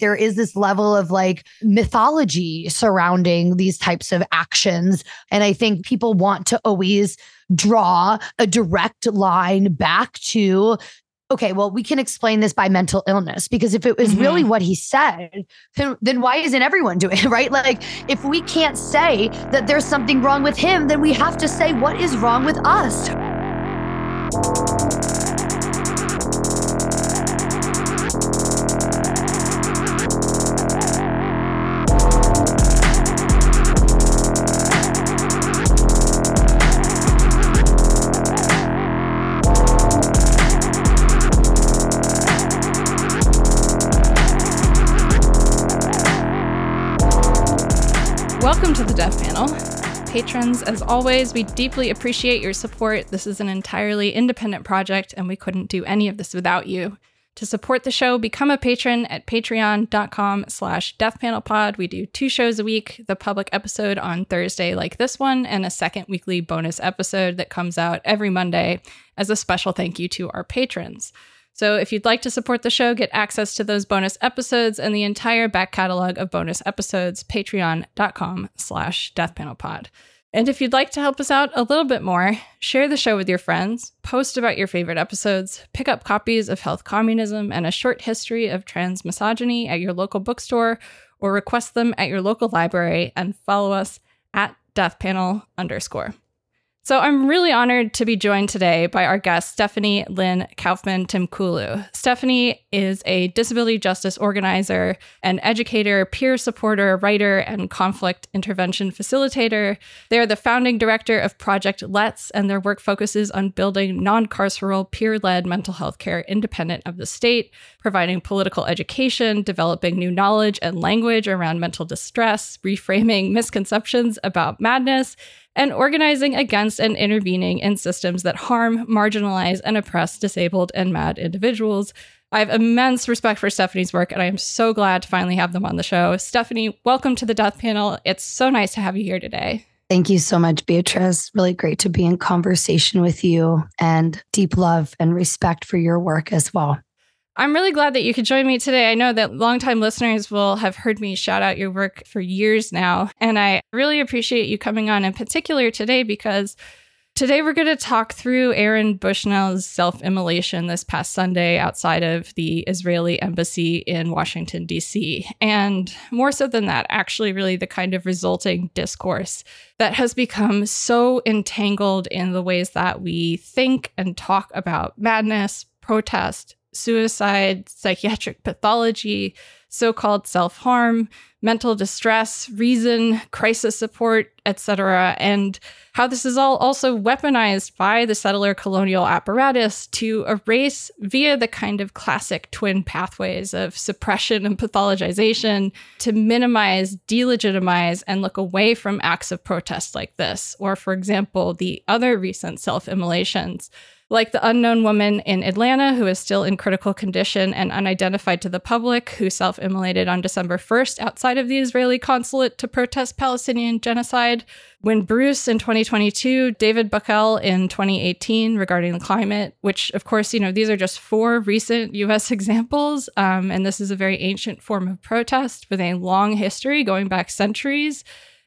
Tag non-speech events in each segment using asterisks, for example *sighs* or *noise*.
There is this level of like mythology surrounding these types of actions. And I think people want to always draw a direct line back to okay, well, we can explain this by mental illness because if it was mm-hmm. really what he said, then, then why isn't everyone doing it, *laughs* right? Like, if we can't say that there's something wrong with him, then we have to say what is wrong with us. Patrons. As always, we deeply appreciate your support. This is an entirely independent project, and we couldn't do any of this without you. To support the show, become a patron at patreon.com slash deathpanelpod. We do two shows a week, the public episode on Thursday like this one, and a second weekly bonus episode that comes out every Monday as a special thank you to our patrons. So if you'd like to support the show, get access to those bonus episodes and the entire back catalog of bonus episodes, patreon.com slash deathpanelpod. And if you'd like to help us out a little bit more, share the show with your friends, post about your favorite episodes, pick up copies of Health Communism and a short history of trans misogyny at your local bookstore, or request them at your local library, and follow us at deathpanel underscore. So I'm really honored to be joined today by our guest, Stephanie Lynn Kaufman Timkulu. Stephanie is a disability justice organizer, an educator, peer supporter, writer, and conflict intervention facilitator. They are the founding director of Project LETS, and their work focuses on building non carceral, peer led mental health care independent of the state, providing political education, developing new knowledge and language around mental distress, reframing misconceptions about madness and organizing against and intervening in systems that harm, marginalize, and oppress disabled and mad individuals. I have immense respect for Stefanie's work, and I am so glad to finally have them on the show. Stefanie, welcome to the Death Panel. It's so nice to have you here today. Thank you so much, Beatrice. Really great to be in conversation with you and deep love and respect for your work as well. I'm really glad that you could join me today. I know that longtime listeners will have heard me shout out your work for years now. And I really appreciate you coming on in particular today because today we're going to talk through Aaron Bushnell's self immolation this past Sunday outside of the Israeli embassy in Washington, D.C. And more so than that, actually, really the kind of resulting discourse that has become so entangled in the ways that we think and talk about madness, protest, suicide, psychiatric pathology, so called self harm, mental distress, reason, crisis support, etc., and how this is all also weaponized by the settler colonial apparatus to erase via the kind of classic twin pathways of suppression and pathologization to minimize, delegitimize, and look away from acts of protest like this, or, for example, the other recent self immolations like the unknown woman in Atlanta who is still in critical condition and unidentified to the public, who self immolated on December 1st outside of the Israeli consulate to protest Palestinian genocide. Wynn Bruce in 2022, David Buckel in 2018 regarding the climate, which, of course, you know, these are just four recent US *laughs* examples. Um, and this is a very ancient form of protest with a long history going back centuries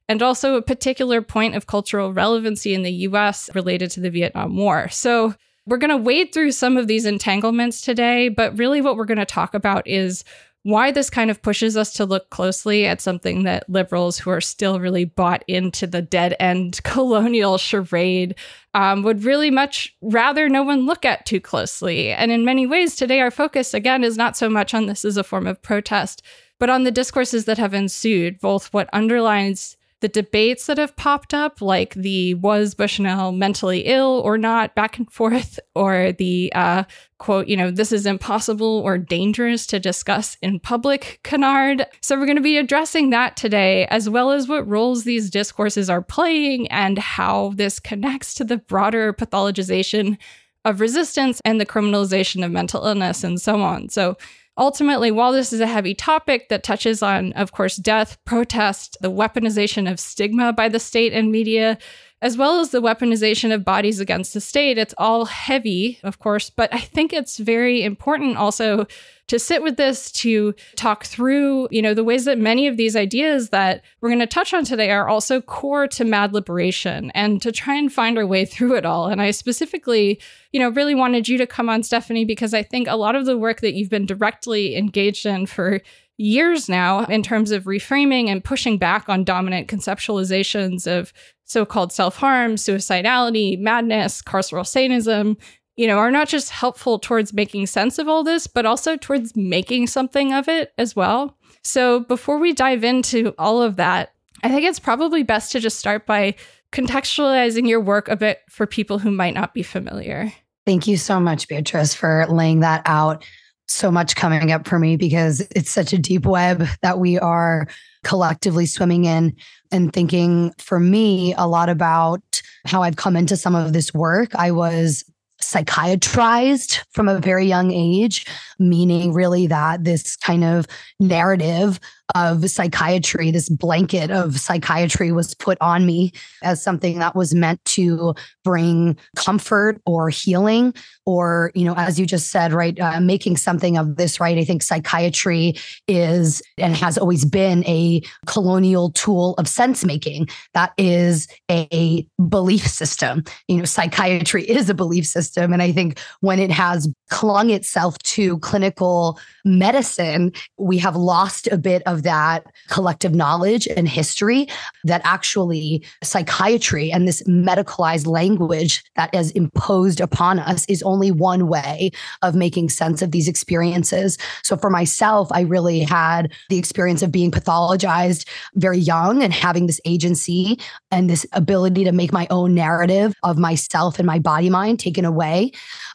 and also a particular point of cultural relevancy in the US related to the Vietnam War. So we're going to wade through some of these entanglements today, but really what we're going to talk about is why this kind of pushes us to look closely at something that liberals who are still really bought into the dead end *laughs* colonial charade um, would really much rather no one look at too closely. And in many ways, today our focus, again, is not so much on this as a form of protest, but on the discourses that have ensued, both what underlines the debates that have popped up, like the was Bushnell mentally ill or not back and forth, *laughs* or the uh, quote, you know, this is impossible or dangerous to discuss in public canard. So we're going to be addressing that today, as well as what roles these discourses are playing and how this connects to the broader pathologization of resistance and the criminalization of mental illness and so on. So Ultimately, while this is a heavy topic that touches on, of course, death, protest, the weaponization of stigma by the state and media, as well as the weaponization of bodies against the state. It's all heavy, of course, but I think it's very important also to sit with this, to talk through, you know, the ways that many of these ideas that we're going to touch on today are also core to mad liberation and to try and find our way *laughs* through it all. And I specifically, you know, really wanted you to come on, Stefanie, because I think a lot of the work that you've been directly engaged in for years now in terms of reframing and pushing back on dominant conceptualizations of so called self harm, suicidality, madness, carceral sadism, you know, are not just helpful towards making sense of all this, but also towards making something of it as well. So before we dive into all of that, I think it's probably best to just start by contextualizing your work a bit for people who might not be familiar. Thank you so much, Beatrice, for laying that out. So much coming up for me because it's such a deep web that we are collectively swimming in and thinking for me a lot about how I've come into some of this work. I was psychiatrized from a very young age, meaning really that this kind of narrative of psychiatry, this blanket of psychiatry was put on me as something that was meant to bring comfort or healing, or, you know, as you just said, right, uh, making something of this, right? I think psychiatry is and has always been a colonial tool of sense making. That is a belief system. You know, psychiatry *laughs* is a belief system. And I think when it has clung itself to clinical medicine, we have lost a bit of that collective knowledge and history that actually psychiatry and this medicalized language that is imposed upon us is only one way of making sense of these experiences. So for myself, I really had the experience of being pathologized very young and having this agency and this ability to make my own narrative of myself and my body mind taken away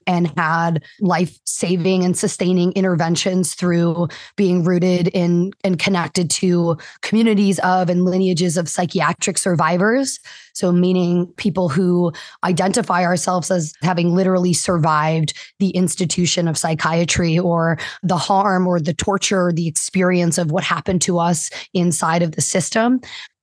and had life saving and sustaining interventions through being rooted in and connected to communities of and lineages of psychiatric survivors. So, meaning people who identify ourselves as having literally survived the institution of psychiatry or the harm or the torture, or the experience of what happened to us inside of the system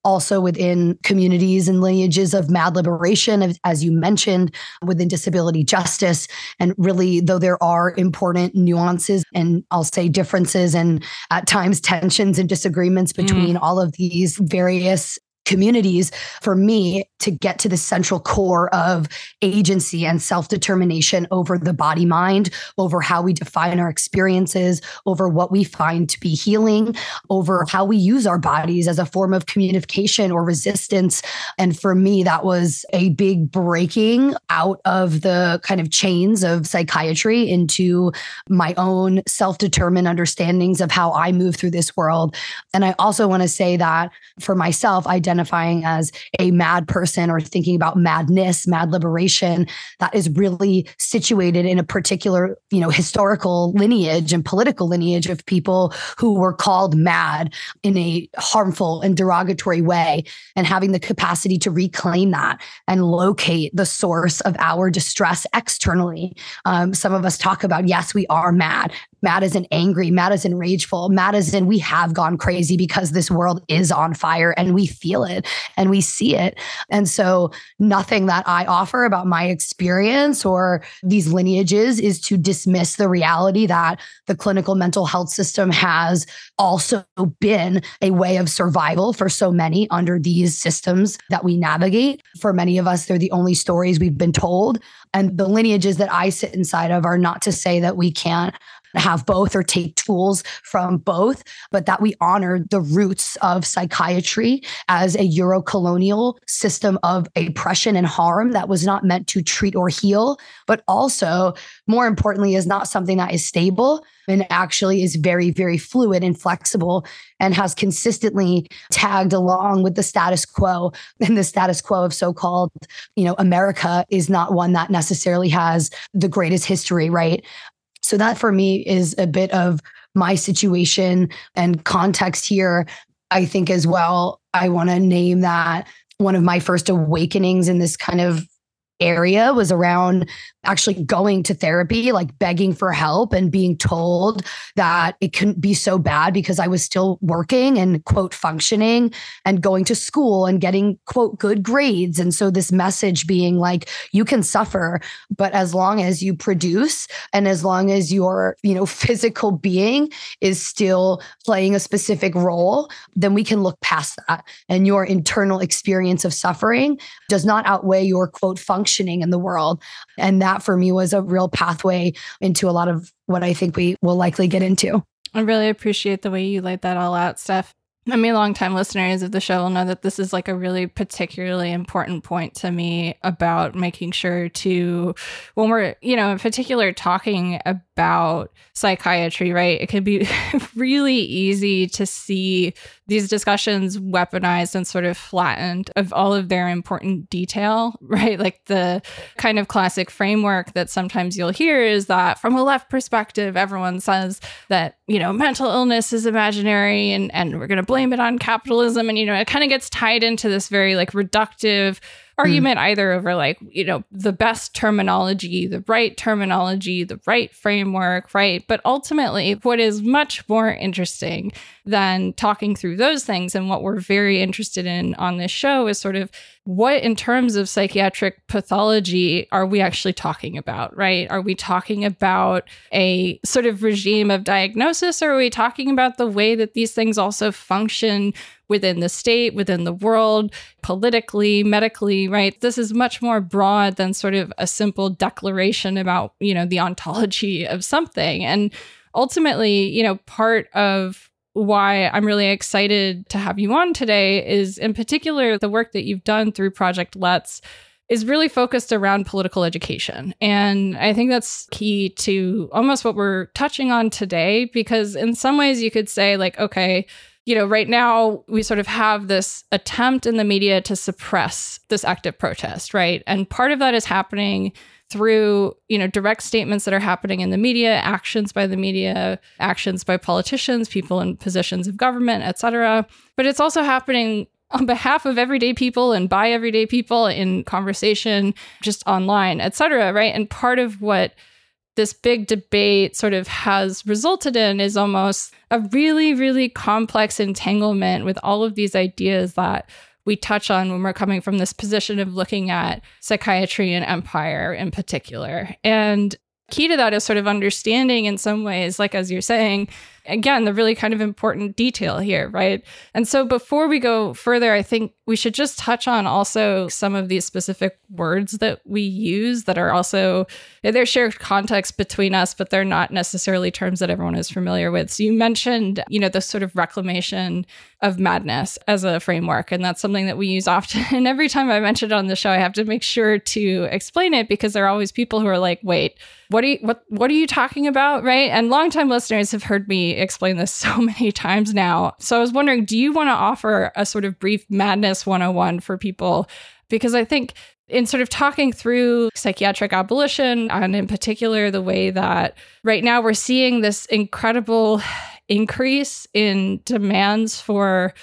also within communities and lineages of mad liberation, as you mentioned, within disability justice. And really, though there are important nuances and I'll say differences and at times tensions and disagreements mm. between mm. all of these various communities for me to get to the central core of agency and self determination over the body mind, over how we define our experiences, over what we find to be healing, over how we use our bodies as a form of communication or resistance. And for me, that was a big breaking out of the kind of chains of psychiatry into my own self determined understandings of how I move through this world. And I also want to say that for myself, identifying as a mad person or thinking about madness, mad liberation, that is really situated in a particular, you know, historical lineage and political lineage of people who were called mad in a harmful and derogatory way and having the capacity to reclaim that and locate the source of our distress externally. Um, some of us talk about, yes, we are mad. Mad isn't angry, mad isn't rageful, mad isn't we have gone crazy because this world is on fire and we feel it and we see it. And so nothing that I offer about my experience or these lineages is to dismiss the reality that the clinical mental health system has also been a way of survival for so many under these systems that we navigate. For many of us, they're the only stories we've been told. And the lineages that I sit inside of are not to say that we can't have both or take tools from both, but that we honor the roots of psychiatry as a Euro-colonial system of oppression and harm that was not meant to treat or heal, but also, more importantly, is not something that is stable and actually is very, very fluid and flexible and has consistently tagged along with the status quo. And the status quo of so-called, you know, America is not one that necessarily has the greatest history, right? So that for me is a bit of my situation and context here. I think as well, I want to name that one of my first awakenings in this kind of area was around actually going to therapy, like begging for help and being told that it couldn't be so bad because I was still working and quote functioning and going to school and getting quote good grades. And so this message being like, you can suffer, but as long as you produce and as long as your, you know, *laughs* physical being is still playing a specific role, then we can look past that. And your internal experience of suffering does not outweigh your quote functioning in the world. And that for me was a real pathway into a lot of what I think we will likely get into. I really appreciate the way you laid that all out, Steph. I mean, longtime listeners of the show will know that this is like a really particularly important point to me about making sure to, when we're, you know, in particular talking about psychiatry, right? It can be *laughs* really easy to see these discussions weaponized and sort of flattened of all of their important detail, *laughs* right? Like the kind of classic framework that sometimes you'll hear is that from a left perspective, everyone says that, you know, mental illness is imaginary and, and we're going to blame it on capitalism. And, you know, it kind of gets tied into this very like reductive argument mm. either over like you know the best terminology the right terminology the right framework right but ultimately what is much more interesting than talking through those things and what we're very interested in on this show is sort of what in terms of psychiatric pathology are we actually talking about right are we talking about a sort of regime of diagnosis or are we talking about the way that these things also function within the state, within the world, politically, medically, right? This is much more broad than sort of a simple declaration about, you know, the ontology of something. And ultimately, you know, part of why I'm really excited to have you on today is in particular the work that you've done through Project LETS is really focused around political education. And I think that's key to almost what we're touching on today, because in some ways you could say, like, okay, you know, right now we sort of have this attempt in the media to suppress this active protest, right? And part of that is happening through, you know, direct statements that are happening in the media, actions by the media, actions by politicians, people in positions of government, et cetera. But it's also happening on behalf of everyday people and by everyday people in conversation, just online, et cetera, right? And part of what this big debate sort of has resulted in is almost a really, really complex entanglement with all of these ideas that we touch on when we're coming from this position of looking at psychiatry and empire in particular. And key to that is sort of understanding in some ways, like as you're saying, again, the really kind of important detail here, right? And so before we go further, I think we should just touch on also some of these specific words that we use that are also they're shared context between us, but they're not necessarily terms that everyone is familiar with. So you mentioned, you know, the sort of reclamation of madness as a framework. And that's something that we use often. *laughs* And every time I mention it on the show, I have to make sure to explain it because there are always people who are like, wait, what are you what what are you talking about? Right. And longtime listeners have heard me explain this *laughs* so many times now. So I was wondering, do you want to offer a sort of brief madness 101 for people? Because I think in sort of talking through psychiatric abolition and in particular the way that right now we're seeing this incredible *sighs* increase in demands for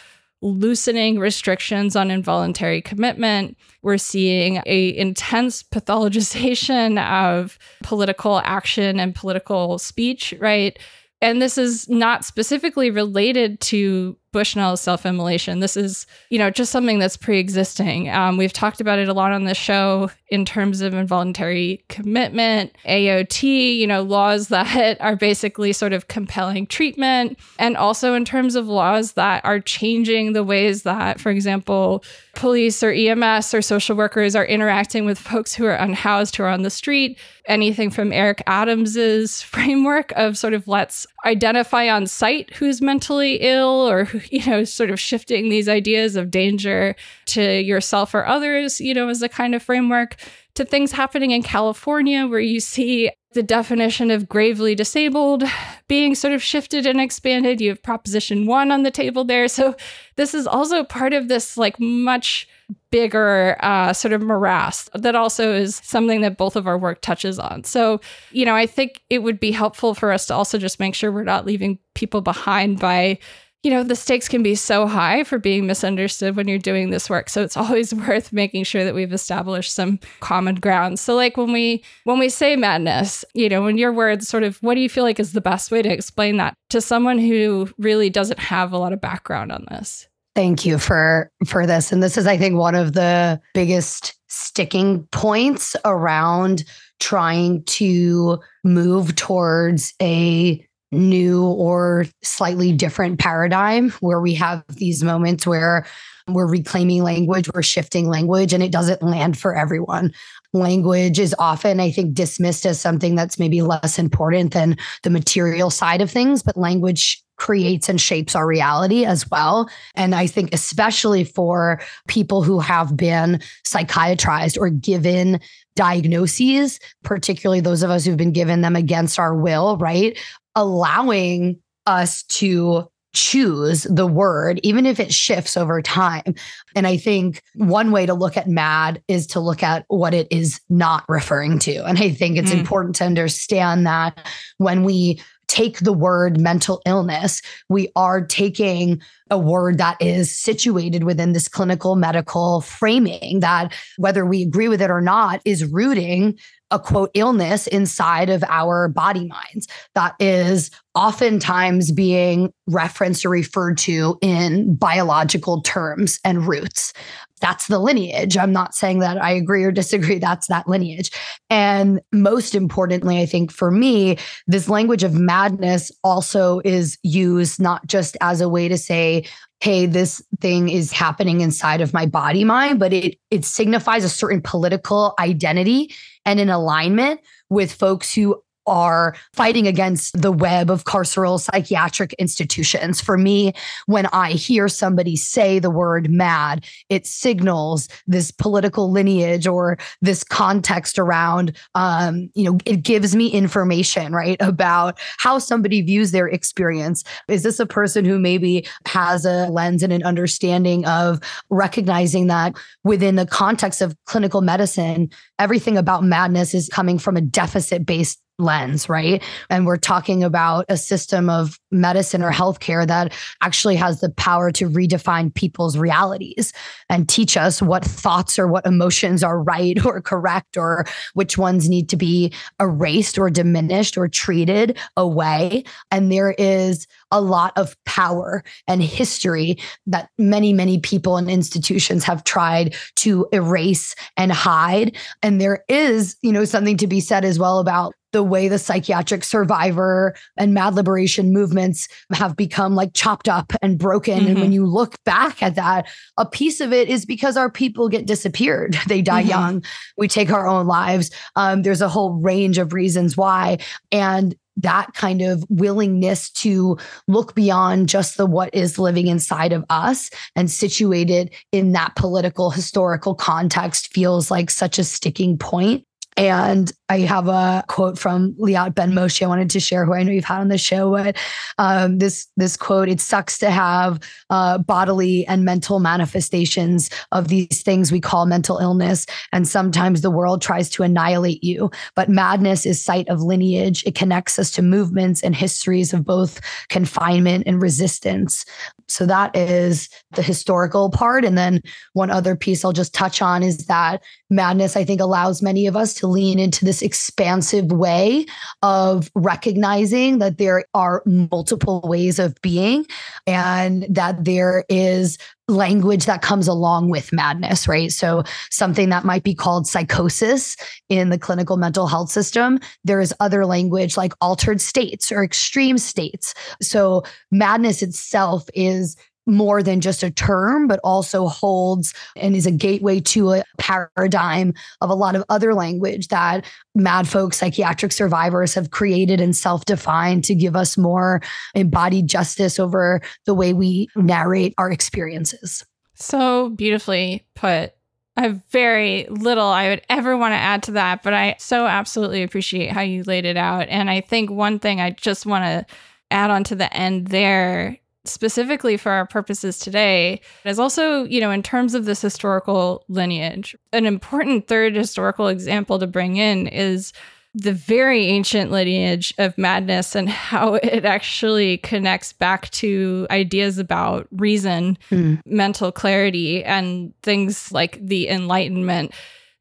loosening restrictions on involuntary commitment. We're seeing a intense pathologization *laughs* of political action and political speech, right? And this is not specifically related to Bushnell's self-immolation. This is, you know, just something that's pre-existing. Um, we've talked about it a lot on the show in terms of involuntary commitment, AOT, you know, laws *laughs* that are basically sort of compelling treatment, and also in terms of laws that are changing the ways that, for example, police or EMS or social workers are interacting with folks who are unhoused, who are on the street. Anything from Eric Adams's *laughs* framework of sort of let's identify on site who's mentally ill or *laughs* you know, sort of shifting these ideas of danger to yourself or others, you know, as a kind of framework to things happening in California where you see the definition of gravely disabled being sort of shifted and expanded. You have Proposition 1 on the table there. So this is also part of this like much bigger uh, sort of morass that also is something that both of our work touches on. So, you know, I think it would be helpful for us to also just make sure we're not leaving people behind by you know, the stakes can be so high for being misunderstood when you're doing this work. So it's *laughs* always worth making sure that we've established some common ground. So like when we when we say madness, you know, in your words, sort of what do you feel like is the best way to explain that to someone who really doesn't have a lot of background on this? Thank you for for this. And this is I think one of the biggest sticking points around trying to move towards a new or slightly different paradigm where we have these moments where we're reclaiming language, we're shifting language, and it doesn't land for everyone. Language is often, I think, dismissed as something that's maybe less important than the material side of things, but language creates and shapes our reality as well. And I think, especially for people who have been psychiatrized or given diagnoses, particularly those of us who've been given them against our will, right? Allowing us to choose the word, even if it shifts over time. And I think one way to look at mad is to look at what it is not referring to. And I think it's mm. important to understand that when we take the word mental illness, we are taking a word that is situated within this clinical medical framing that, whether we agree with it or not, is rooting a quote illness inside of our body minds that is oftentimes being referenced or referred to in biological terms and roots. That's the lineage. I'm not saying that I agree or disagree. That's that lineage. And most importantly, I think for me, this language of madness also is used not just as a way to say, hey, this thing is happening inside of my body mind, but it it signifies a certain political identity and an alignment with folks who are fighting against the web of carceral psychiatric institutions. For me, when I hear somebody say the word mad, it signals this political lineage or this context around, um, you know, it gives me information, right, about how somebody views their experience. Is this a person who maybe has a lens and an understanding of recognizing that within the context of clinical medicine, everything about madness is coming from a deficit based lens, right? And we're talking about a system of medicine or healthcare that actually has the power to redefine people's realities and teach us what thoughts or what emotions are right or correct or which ones need to be erased or diminished or treated away. And there is a lot of power and history that many, many people and institutions have tried to erase and hide. And there is, you know, something to be said as well about the way the psychiatric survivor and mad liberation movements have become like chopped up and broken. Mm-hmm. And when mm-hmm. you look back at that, a piece of it is because our people get disappeared. *laughs* They die mm-hmm. young. We take our own lives. Um, there's a whole range of reasons why. And that kind of willingness to look beyond just the what is living inside of us and situated in that political historical context feels like such a sticking point. And I have a quote from Liat Ben Moshe I wanted to share, who I know you've had on the show. But um, this this quote: "It sucks to have uh, bodily and mental manifestations of these things we call mental illness, and sometimes the world tries to annihilate you. But madness is site of lineage. It connects us to movements and histories of both confinement and resistance. So that is the historical part. And then one other piece I'll just touch on is that madness, I think, allows many of us to lean into this expansive way of recognizing that there are multiple ways of being and that there is language that comes along with madness, right? So, something that might be called psychosis in the clinical mental health system, there is other language like altered states or extreme states. So, madness itself is more than just a term, but also holds and is a gateway to a paradigm of a lot of other language that mad folk psychiatric survivors have created and self defined to give us more embodied justice over the way we narrate our experiences. So beautifully put. I have very little I would ever want to add to that, but I so absolutely appreciate how you laid it out. And I think one thing I just want to add on to the end there specifically for our purposes today is also, you know, in terms of this historical lineage. An important third historical example to bring in is the very ancient lineage of madness and *laughs* how it actually connects back to ideas about reason, mm. mental clarity, and things like the Enlightenment.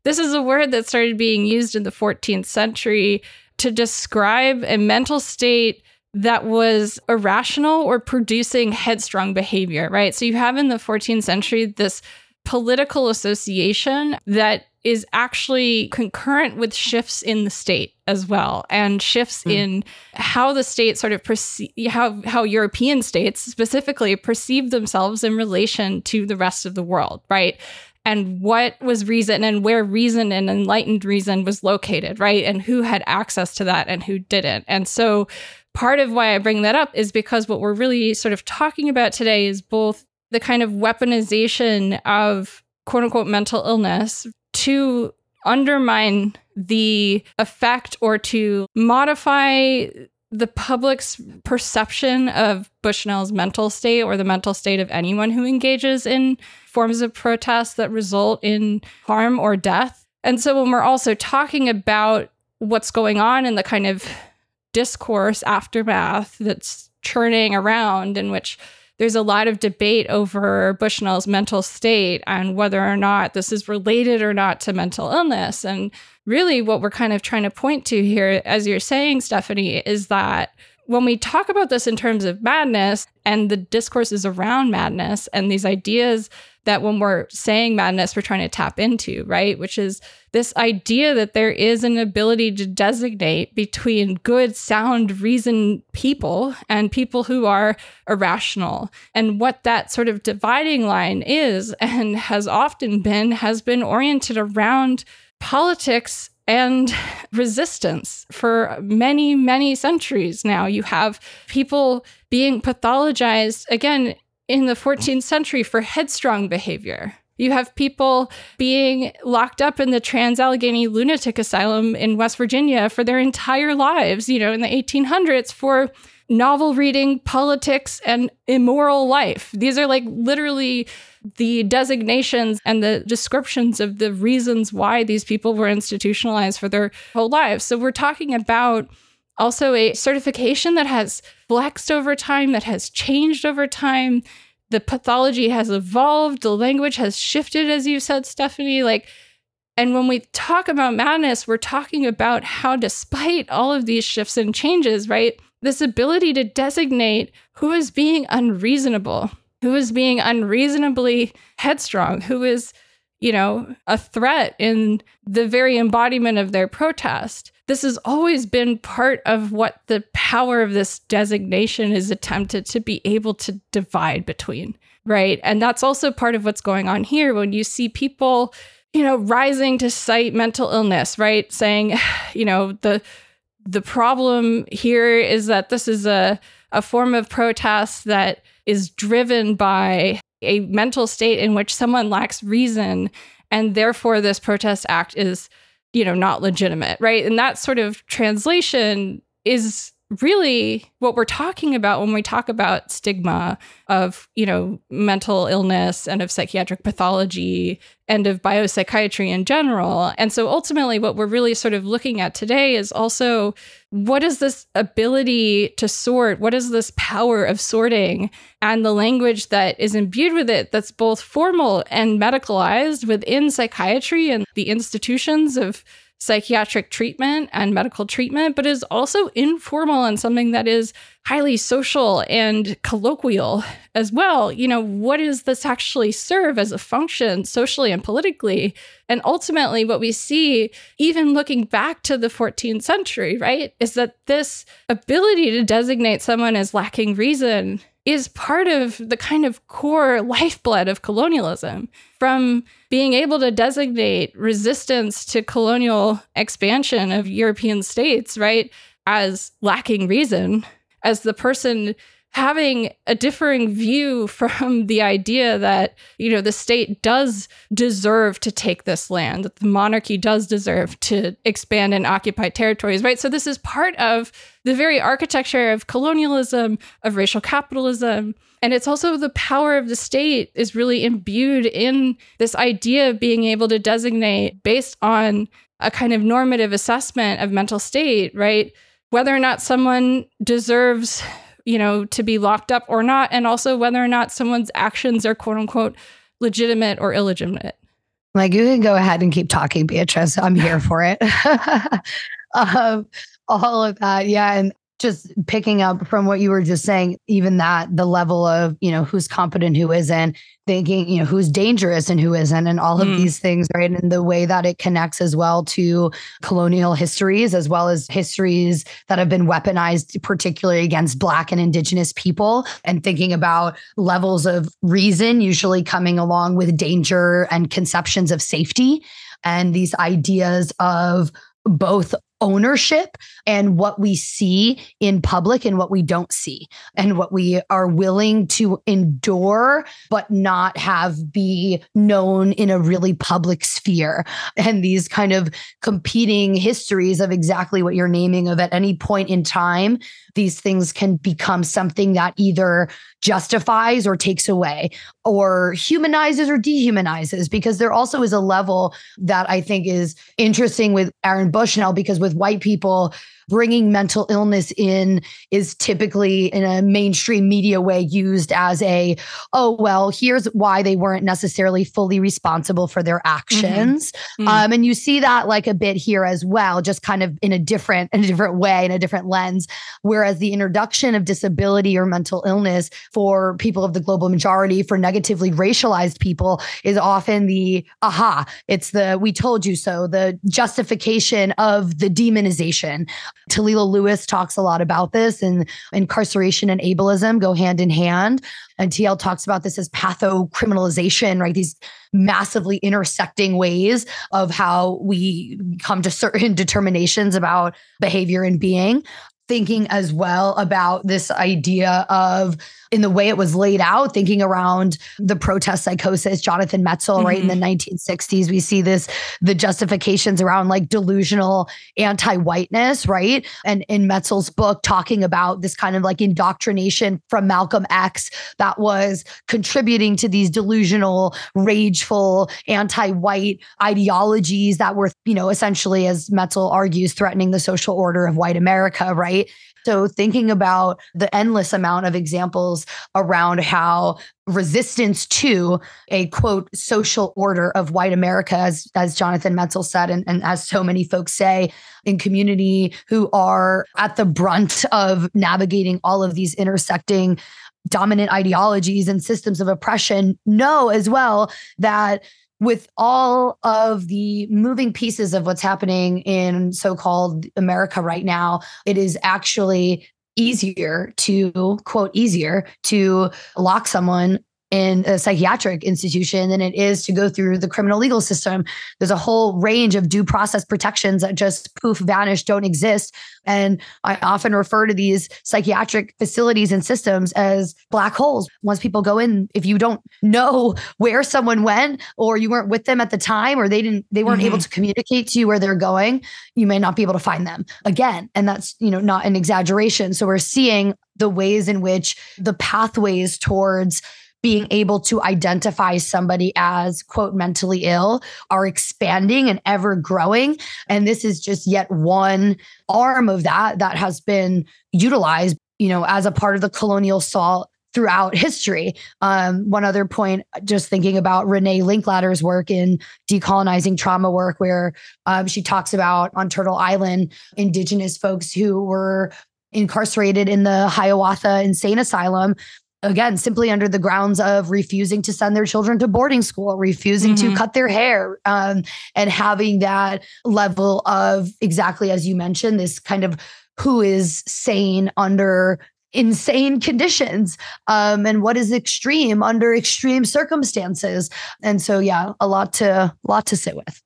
This is a word that started being used in the 14th century to describe a mental state that was irrational or producing headstrong behavior, right? So you have in the 14th century this political association that is actually concurrent with shifts in the state as well and shifts mm. in how the state sort of perceive how how European states specifically perceive themselves in relation to the rest of the world, right? And what was reason and where reason and enlightened reason was located, right? And who had access to that and who didn't. And so part of why I bring that up is because what we're really sort of talking about today is both the kind of weaponization of quote unquote mental illness to undermine the effect or to modify the public's perception of Bushnell's mental state or the mental state of anyone who engages in forms of protest that result in harm or death. And so when we're also talking about what's going on in the kind of discourse aftermath that's churning around in which there's a lot of debate over Bushnell's mental state and whether or not this is related or not to mental illness. And really, what we're kind of trying to point to here, as you're saying, Stefanie, is that when we talk about this in terms of madness and the discourses around madness and these ideas that when we're saying madness, we're trying to tap into, right? Which is this idea that there is an ability to designate between good, sound, reason people and people who are irrational. And what that sort of dividing line is and has often been, has been oriented around politics and resistance for many, many centuries now. You have people being pathologized, again, in the 14th century for headstrong behavior. You have people being locked up in the Trans Allegheny Lunatic Asylum in West Virginia for their entire lives, you know, in the 1800s for novel reading, politics, and immoral life. These are like literally the designations and the descriptions of the reasons why these people were institutionalized for their whole lives. So we're talking about also a certification that has flexed over time, that has changed over time. The pathology has evolved, the language has shifted, as you said, Stefanie. Like, and when we talk about madness, we're talking about how, despite all of these shifts and changes, right, this ability to designate who is being unreasonable, who is being unreasonably headstrong, who is, you know, a threat in the very embodiment of their protest this has always been part of what the power of this designation is attempted to be able to divide between, right? And that's also part of what's going on here when you see people, you know, rising to cite mental illness, right? Saying, *sighs* you know, the the problem here is that this is a a form of protest that is driven by a mental state in which someone lacks reason and therefore this protest act is you know, not legitimate, right? And that sort of translation is really what we're talking about when we talk about stigma of you know mental illness and of psychiatric pathology and of biopsychiatry in general. And so ultimately what we're really sort of looking at today is also what is this ability to sort? What is this power of sorting and the language that is imbued with it that's both formal and medicalized within psychiatry and the institutions of psychiatric treatment and medical treatment, but is also informal and something that is highly social and colloquial as well. You know, what does this actually serve as a function socially and politically? And ultimately, what we see, even looking back to the 14th century, right, is that this ability to designate someone as lacking reason is part of the kind of core lifeblood of colonialism. From being able to designate resistance to colonial expansion of European states, right, as lacking reason, as the person having a differing view *laughs* from the idea that you know the state does deserve to take this land that the monarchy does deserve to expand and occupy territories right so this is part of the very architecture of colonialism of racial capitalism and it's also the power of the state is really imbued in this idea of being able to designate based on a kind of normative assessment of mental state, right? Whether or not someone deserves, you know, to be locked up or not, and also whether or not someone's actions are quote unquote legitimate or illegitimate. Like you can go ahead and keep talking, Beatrice. I'm here for it. *laughs* um, all of that. Yeah. And just picking up from what you were just saying, even that the level of, you know, who's competent, who isn't, thinking, you know, who's dangerous and who isn't, and all of mm. these things, right? And the way that it connects as well to colonial histories, as well as histories that have been weaponized, particularly against Black and Indigenous people, and thinking about levels of reason usually coming along with danger and conceptions of safety and these ideas of both ownership and what we see in public and what we don't see and what we are willing to endure but not have be known in a really public sphere. And these kind of competing histories of exactly what you're naming of at any point in time these things can become something that either justifies or takes away or humanizes or dehumanizes because there also is a level that I think is interesting with Aaron Bushnell because with white people bringing mental illness in is typically in a mainstream media way used as a, oh, well, here's why they weren't necessarily fully responsible for their actions. Mm-hmm. Mm-hmm. Um, and you see that like a bit here as well, just kind of in a different, in a different way, in a different lens. Whereas the introduction of disability or mental illness for people of the global majority, for negatively racialized people, is often the aha, it's the we told you so, the justification of the demonization Talila Lewis talks a lot about this, and incarceration and ableism go hand in hand. And TL talks about this as patho criminalization, right? These massively intersecting ways of how we come to certain *laughs* determinations about behavior and being thinking as well about this idea of in the way it was laid out, thinking around the protest psychosis, Jonathan Metzl, mm-hmm. right in the 1960s, mm-hmm. we see this, the justifications around like delusional anti-whiteness, right? And in Metzl's book, talking about this kind of like indoctrination from Malcolm X that was contributing to these delusional, rageful, anti-white ideologies that were, you know, essentially, as Metzl argues, threatening the social order of white America, right? So, thinking about the endless amount of examples around how resistance to a quote social order of white America, as, as Jonathan Metzl said, and, and as so many folks say in community who are at the brunt of navigating all of these intersecting dominant ideologies and systems of oppression, know as well that with all of the moving pieces of what's happening in so-called America right now, it is actually easier to quote easier to lock someone in a psychiatric institution than it is to go through the criminal legal system. There's a whole range of due process protections that just poof vanish, don't exist. And I often refer to these psychiatric facilities and systems as black holes. Once people go in, if you don't know *laughs* where someone went or you weren't with them at the time or they didn't they weren't mm-hmm. able to communicate to you where they're going, you may not be able to find them again. And that's, you know, not an exaggeration. So we're seeing the ways in which the pathways towards being able to identify somebody as quote mentally ill are expanding and ever growing and this is just yet one arm of that that has been utilized you know as a part of the colonial assault throughout history. Um, one other point, just thinking about Renee Linklater's work in decolonizing trauma work, where um, she talks about on Turtle Island, Indigenous folks who were incarcerated in the Hiawatha Insane Asylum again, simply under the grounds of refusing to send their children to boarding school, refusing mm-hmm. to cut their hair, um, and having that level of exactly as you mentioned, this kind of who is sane under insane conditions um, and what is extreme under extreme circumstances and so yeah a lot to a lot to sit with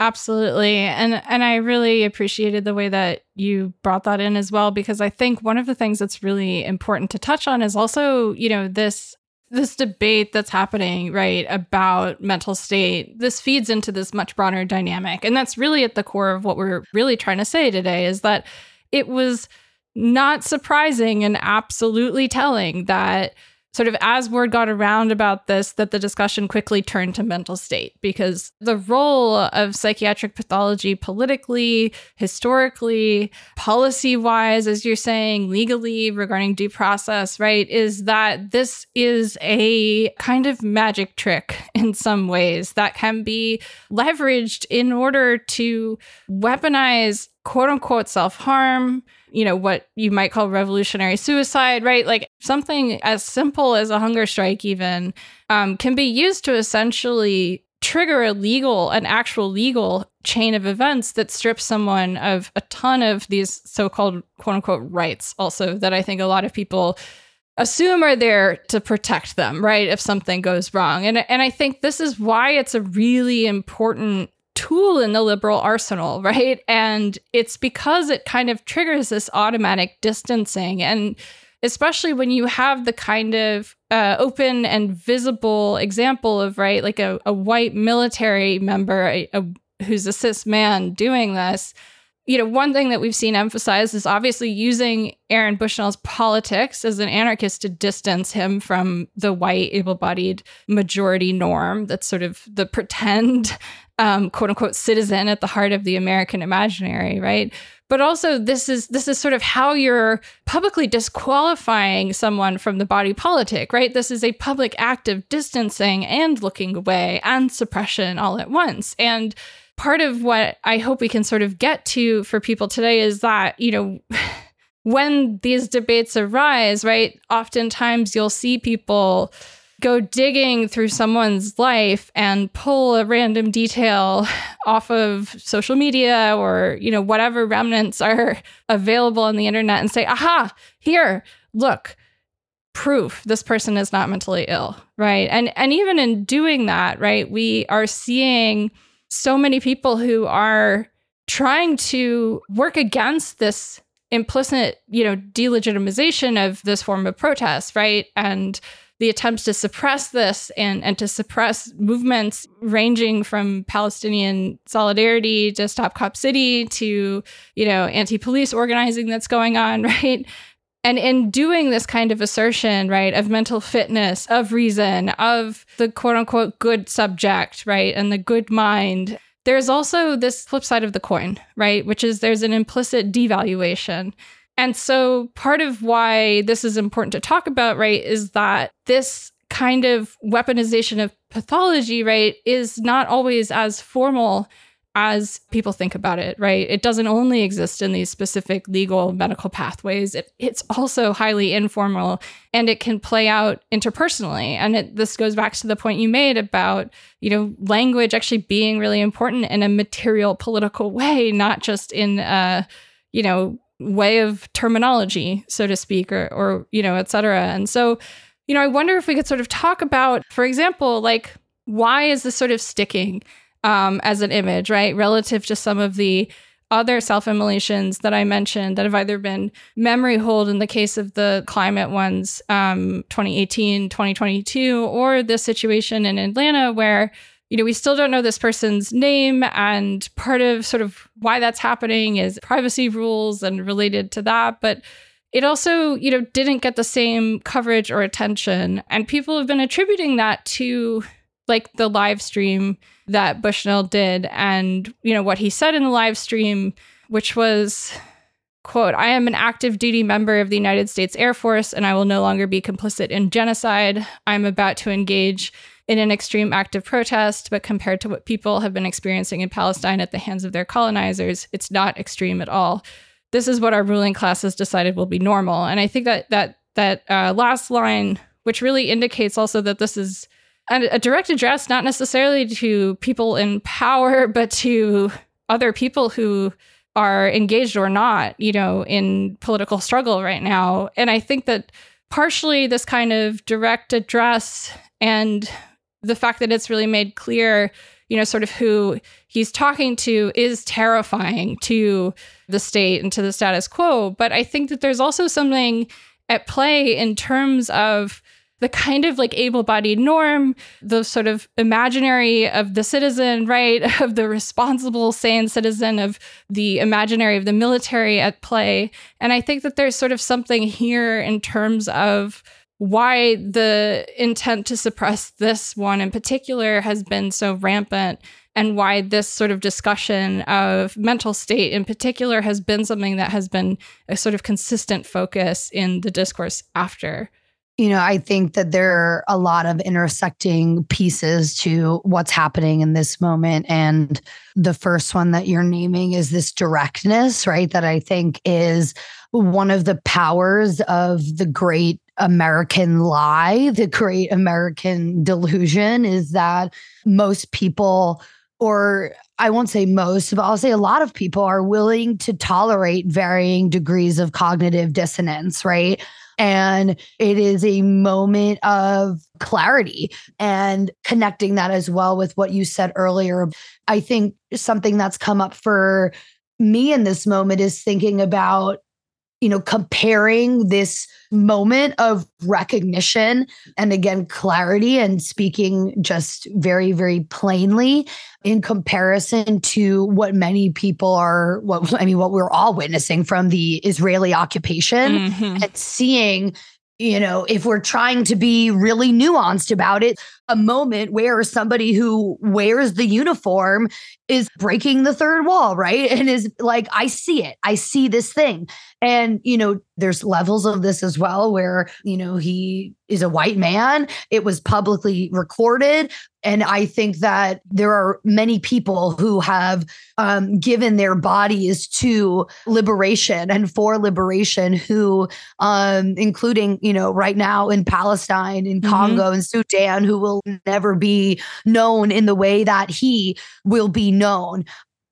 Absolutely. And and I really appreciated the way that you brought that in as well because I think one of the things that's really important to touch on is also, you know, this this debate that's happening, right, about mental state. This feeds into this much broader dynamic. And that's really at the core of what we're really trying to say today is that it was not surprising and absolutely telling that sort of as word got around about this, that the discussion quickly turned to mental state because the role of psychiatric pathology politically, historically, policy wise, as you're saying, legally regarding due process, right, is that this is a kind of magic trick *laughs* in some ways that can be leveraged in order to weaponize quote unquote self harm, you know, what you might call revolutionary suicide, right? Like something as simple as a hunger strike, even, um, can be used to essentially trigger a legal, an actual legal chain of events that strips someone of a ton of these so called quote unquote rights, also, that I think a lot of people assume are there to protect them, right? If something goes wrong. And, and I think this is why it's a really important tool in the liberal arsenal, *laughs* right? And it's because it kind of triggers this automatic distancing. And especially when you have the kind of uh, open and visible example of, right, like a, a white military member a, a, who's a cis man doing this. You know, one thing that we've seen emphasized is obviously using Aaron Bushnell's politics as an anarchist to distance him from the white, able bodied majority norm that's sort of the pretend *laughs* um, quote unquote citizen at the heart of the American imaginary, right? But also this is this is sort of how you're publicly disqualifying someone from the body politic, right? This is a public act of distancing and looking away and suppression all at once. And part of what I hope we can sort of get to for people today is that, you know, *laughs* when these debates arise, right, oftentimes you'll see people go digging through someone's life and pull a random detail off of social media or you know whatever remnants are *laughs* available on the internet and say aha here look proof this person is not mentally ill right? And and even in doing that right we are seeing so many people who are trying to work against this implicit you know delegitimization of this form of protest right? And the attempts to suppress this and, and to suppress movements ranging from Palestinian solidarity to Stop Cop City to, you know, anti-police organizing that's going on, *laughs* right? And in doing this kind of assertion, right, of mental fitness, of reason, of the quote unquote good subject, right, and the good mind, there's also this flip side of the coin, right, which is there's an implicit devaluation and so part of why this is important to talk about, right, is that this kind of weaponization of pathology, right, is not always as formal as people think about it, right? It doesn't only exist in these specific legal medical pathways. It, it's also highly informal and it can play out interpersonally. And it, this goes back to the point you made about, you know, language actually being really important in a material political way, not just in a, you know, way of terminology, so to speak, or, or you know, et cetera. And so, you know, I wonder if we could sort of talk about, for example, like why is this sort of sticking um, as an image, right, relative to some of the other self-immolations that I mentioned that have either been memory holed in the case of the climate ones, um, 2018, 2022, or the situation in Atlanta where you know, we still don't know this person's name. And part of sort of why that's happening is privacy rules and related to that. But it also, you know, didn't get the same coverage or attention. And people have been attributing that to like the live stream that Bushnell did and, you know, what he said in the live stream, which was, quote, I am an active duty member of the United States Air Force and I will no longer be complicit in genocide. I'm about to engage in an extreme act of protest, but compared to what people have been experiencing in Palestine at the hands of their colonizers, it's not extreme at all. This is what our ruling class has decided will be normal. And I think that that that uh, last line, which really indicates also that this is a, a direct address, not necessarily to people in power, *laughs* but to other people who are engaged or not, you know, in political struggle right now. And I think that partially this kind of direct address and the fact that it's really made clear, you know, sort of who he's talking to is terrifying to the state and to the status quo. But I think that there's also something at play in terms of the kind of like able bodied norm, the sort of imaginary of the citizen, right? *laughs* Of the responsible, sane citizen, of the imaginary of the military at play. And I think that there's sort of something here in terms of why the intent to suppress this one in particular has been so rampant and why this sort of discussion of mental state in particular has been something that has been a sort of consistent focus in the discourse after. You know, I think that there are a lot of intersecting pieces to what's happening in this moment. And the first one that you're naming is this directness, right? That I think is one of the powers of the great American lie, the great American delusion is that most people or I won't say most, but I'll say a lot of people are willing to tolerate varying degrees of cognitive dissonance, right? And it is a moment of clarity and connecting that as well with what you said earlier. I think something that's come up for me in this moment is thinking about you know, comparing this moment of recognition and again, clarity and speaking just very, very plainly in comparison to what many people are, what I mean, what we're all witnessing from the Israeli occupation mm-hmm. and seeing you know, if we're trying to be really nuanced about it, a moment where somebody who wears the uniform is breaking the third wall, right? *laughs* And is like, I see it. I see this thing. And, you know, there's levels of this as well where, you know, he is a white man. It was publicly recorded. And I think that there are many people who have um, given their bodies to liberation and for liberation, who, um, including, you know, right now in Palestine, in mm-hmm. Congo, and Sudan, who will never be known in the way that he will be known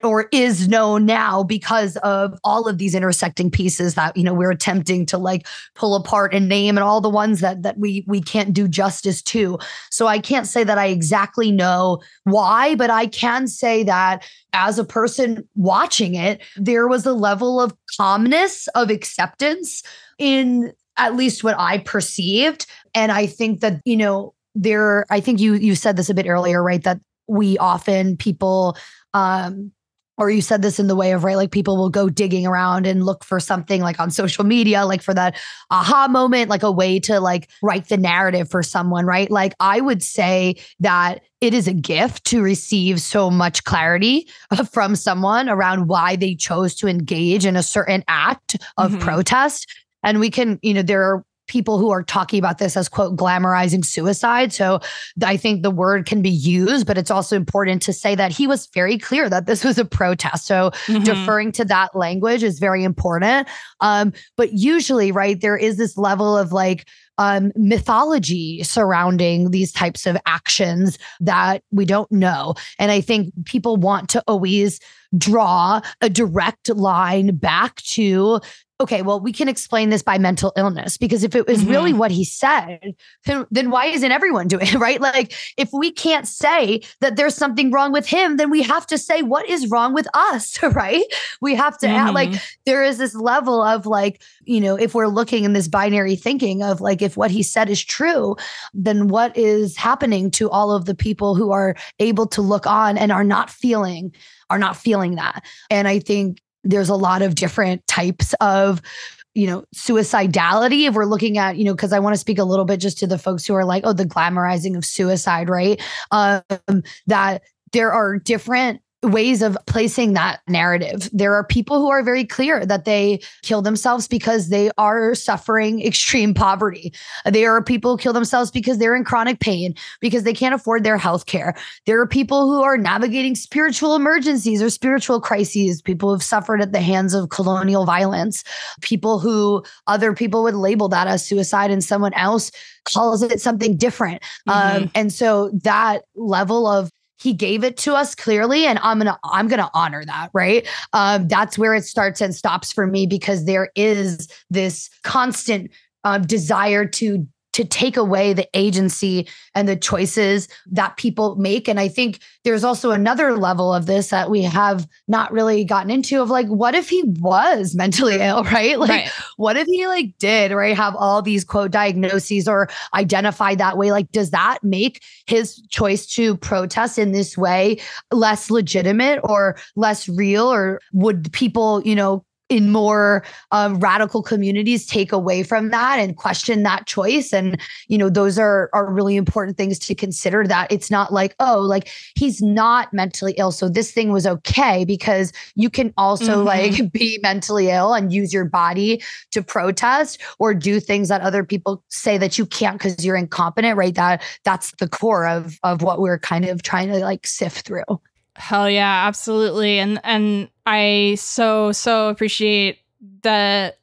or is known now because of all of these intersecting pieces that you know we're attempting to like pull apart and name and all the ones that that we we can't do justice to. So i can't say that i exactly know why but i can say that as a person watching it there was a level of calmness of acceptance in at least what i perceived. And i think that you know there i think you you said this a bit earlier right that we often people um or you said this in the way of right like people will go digging around and look for something like on social media like for that aha moment like a way to like write the narrative for someone right like i would say that it is a gift to receive so much clarity *laughs* from someone around why they chose to engage in a certain act of mm-hmm. protest and we can you know there are people who are talking about this as quote glamorizing suicide. So I think the word can be used, but it's also important to say that he was very clear that this was a protest. So mm-hmm. deferring to that language is very important. Um, but usually, right, there is this level of like, um, mythology surrounding these types of actions that we don't know. And I think people want to always draw a direct line back to okay, well, we can explain this by mental illness because if it was mm-hmm. really what he said, then, then why isn't everyone doing it? *laughs* Right. Like, if we can't say that there's something wrong with him, then we have to say what is wrong with us. *laughs* Right. We have to mm-hmm. add, like, there is this level of like, you know, if we're looking in this binary thinking of like, if what he said is true, then what is happening to all of the people who are able to look on and are not feeling are not feeling that. And I think there's a lot of different types of you know suicidality if we're looking at you know because i want to speak a little bit just to the folks who are like oh the glamorizing of suicide right? Um that there are different ways of placing that narrative. There are people who are very clear that they kill themselves because they are suffering extreme poverty. There are people who kill themselves because they're in chronic pain, because they can't afford their health care. There are people who are navigating spiritual emergencies or spiritual crises, people who've suffered at the hands of colonial violence, people who other people would label that as suicide and someone else calls it something different. Mm-hmm. Um, and so that level of he gave it to us clearly and i'm gonna i'm gonna honor that right? Um, that's where it starts and stops for me because there is this constant um, desire to to take away the agency and the choices that people make. And I think there's also another level of this that we have not really gotten into of like, what if he was mentally *laughs* ill, right? Like, right. what if he like did, right? Have all these quote diagnoses or identified that way? Like, does that make his choice to protest in this way less legitimate or less real? Or would people, you know, in more um, radical communities take away from that and question that choice. And you know those are are really important things to consider that it's not like oh like he's not mentally ill so this thing was okay because you can also mm-hmm. like *laughs* be mentally ill and use your body to protest or do things that other people say that you can't because you're incompetent right? That that's the core of of what we're kind of trying to like sift through Hell yeah, absolutely. And and I so so appreciate the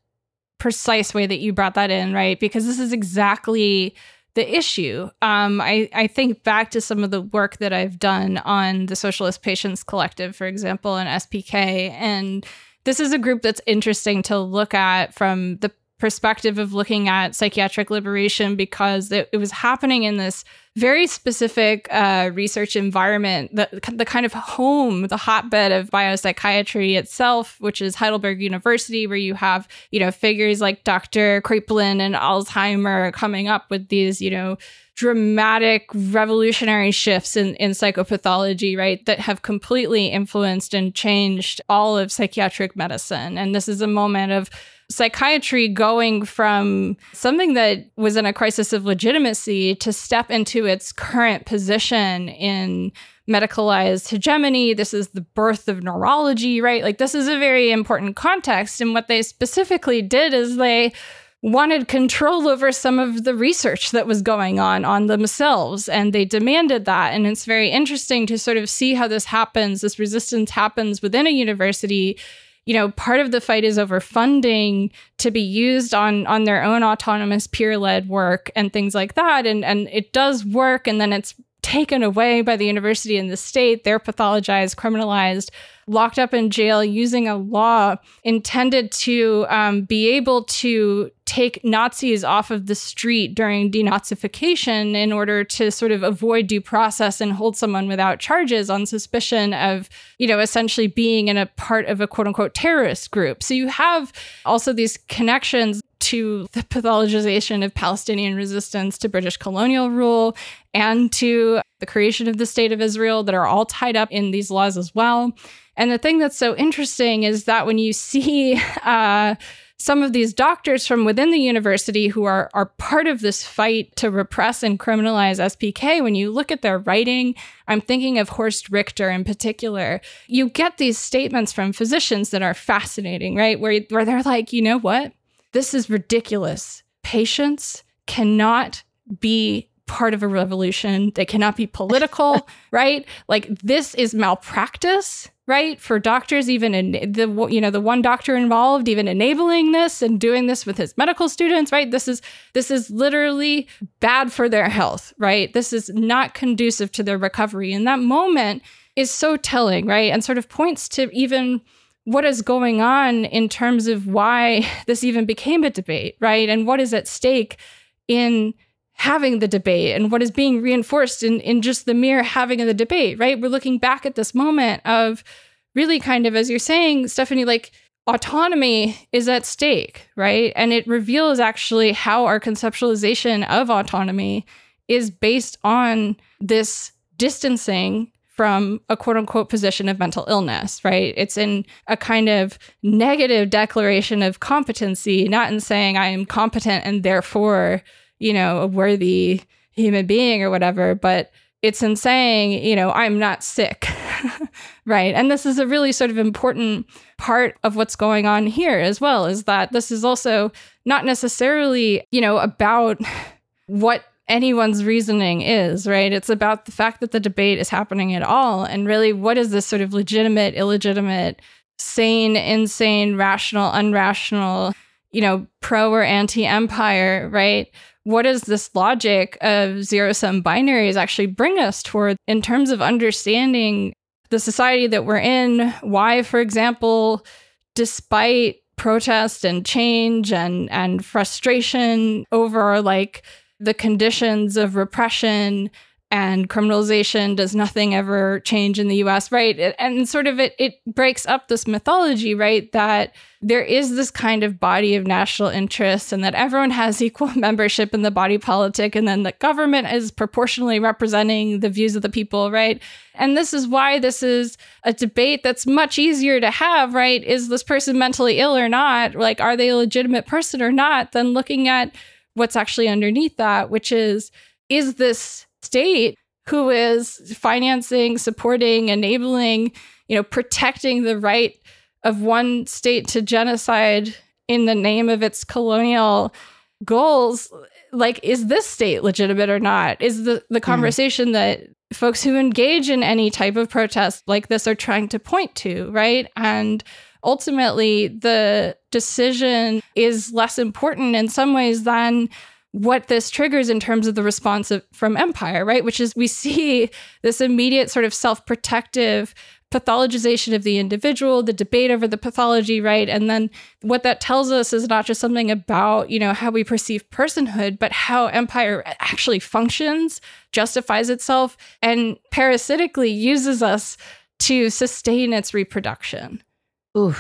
precise way that you brought that in, right? Because this is exactly the issue. Um, I, I think back to some of the work that I've done on the Socialist Patients Collective, for example, and SPK. And this is a group that's interesting to look at from the perspective of looking at psychiatric liberation because it, it was happening in this very specific uh, research environment, the, the kind of home, the hotbed of biopsychiatry itself, which is Heidelberg University, where you have, you know, figures like Dr. Kraepelin and Alzheimer coming up with these, you know, dramatic revolutionary shifts in, in psychopathology, right, that have completely influenced and changed all of psychiatric medicine. And this is a moment of psychiatry going from something that was in a crisis of legitimacy to step into its current position in medicalized hegemony. This is the birth of neurology, right? Like, this is a very important context. And what they specifically did is they wanted control over some of the research that was going on on themselves and they demanded that and it's very interesting to sort of see how this happens this resistance happens within a university you know, part of the fight is over funding to be used on on their own autonomous peer-led work and things like that. And and it does work, and then it's taken away by the university and the state. They're pathologized, criminalized, locked up in jail using a law intended to um, be able to take Nazis off of the street during denazification in order to sort of avoid due process and hold someone without charges on suspicion of, you know, essentially being in a part of a quote unquote terrorist group. So you have also these connections to the pathologization of Palestinian resistance to British colonial rule and to the creation of the state of Israel that are all tied up in these laws as well. And the thing that's so interesting is that when you see *laughs* uh, some of these doctors from within the university who are, are part of this fight to repress and criminalize SPK, when you look at their writing, I'm thinking of Horst Richter in particular, you get these statements from physicians that are fascinating, right? Where, where they're like, you know what? This is ridiculous. Patients cannot be part of a revolution. They cannot be political, *laughs* right? Like this is malpractice right? For doctors even in the you know the one doctor involved even enabling this and doing this with his medical students right? This is this is literally bad for their health right? This is not conducive to their recovery. And that moment is so telling right? And sort of points to even what is going on in terms of why *laughs* this even became a debate right? And what is at stake in having the debate and what is being reinforced in, in just the mere having of the debate, right? We're looking back at this moment of really kind of, as you're saying, Stefanie, like autonomy is at stake, right? And it reveals actually how our conceptualization of autonomy is based on this distancing from a quote unquote position of mental illness, right? It's in a kind of negative declaration of competency, not in saying I am competent and therefore you know, a worthy human being or whatever, but it's in saying, you know, I'm not sick. *laughs* right. And this is a really sort of important part of what's going on here as well, is that this is also not necessarily, you know, about what anyone's reasoning is, right? It's about the fact that the debate is happening at all. And really, what is this sort of legitimate, illegitimate, sane, insane, rational, unrational, you know, pro or anti empire, right? What does this logic of zero sum binaries actually bring us toward in terms of understanding the society that we're in? Why, for example, despite protest and change and, and frustration over like the conditions of repression and criminalization does nothing ever change in the US, right? And sort of it it breaks up this mythology, right? That there is this kind of body of national interest and that everyone has *laughs* equal membership in the body politic and then the government is proportionally representing the views of the people, right? And this is why this is a debate that's much easier to have, right? Is this person mentally ill or not? Like are they a legitimate person or not? Than looking at what's actually underneath that, which is is this state who is financing, supporting, enabling, you know, protecting the right of one state to genocide in the name of its colonial goals like is this state legitimate or not is the the hmm. conversation mm. that folks who engage in any type of protest like this are trying to point to right and ultimately the decision is less important in some ways than what this triggers in terms of the response of, from empire, right? Which is we see this immediate sort of self protective pathologization of the individual, the debate over the pathology, right? And then what that tells us is not just something about, you know, how we perceive personhood, but how empire actually functions, justifies itself, and parasitically uses us to sustain its reproduction. Ooh,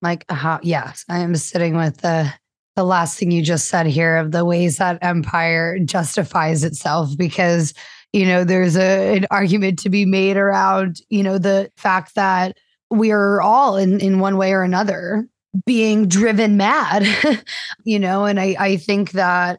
like, uh, yes, I am sitting with the the last thing you just said here of the ways that empire justifies itself because you know there's a, an argument to be made around you know the fact that we are all in in one way or another being driven mad *laughs* you know and i i think that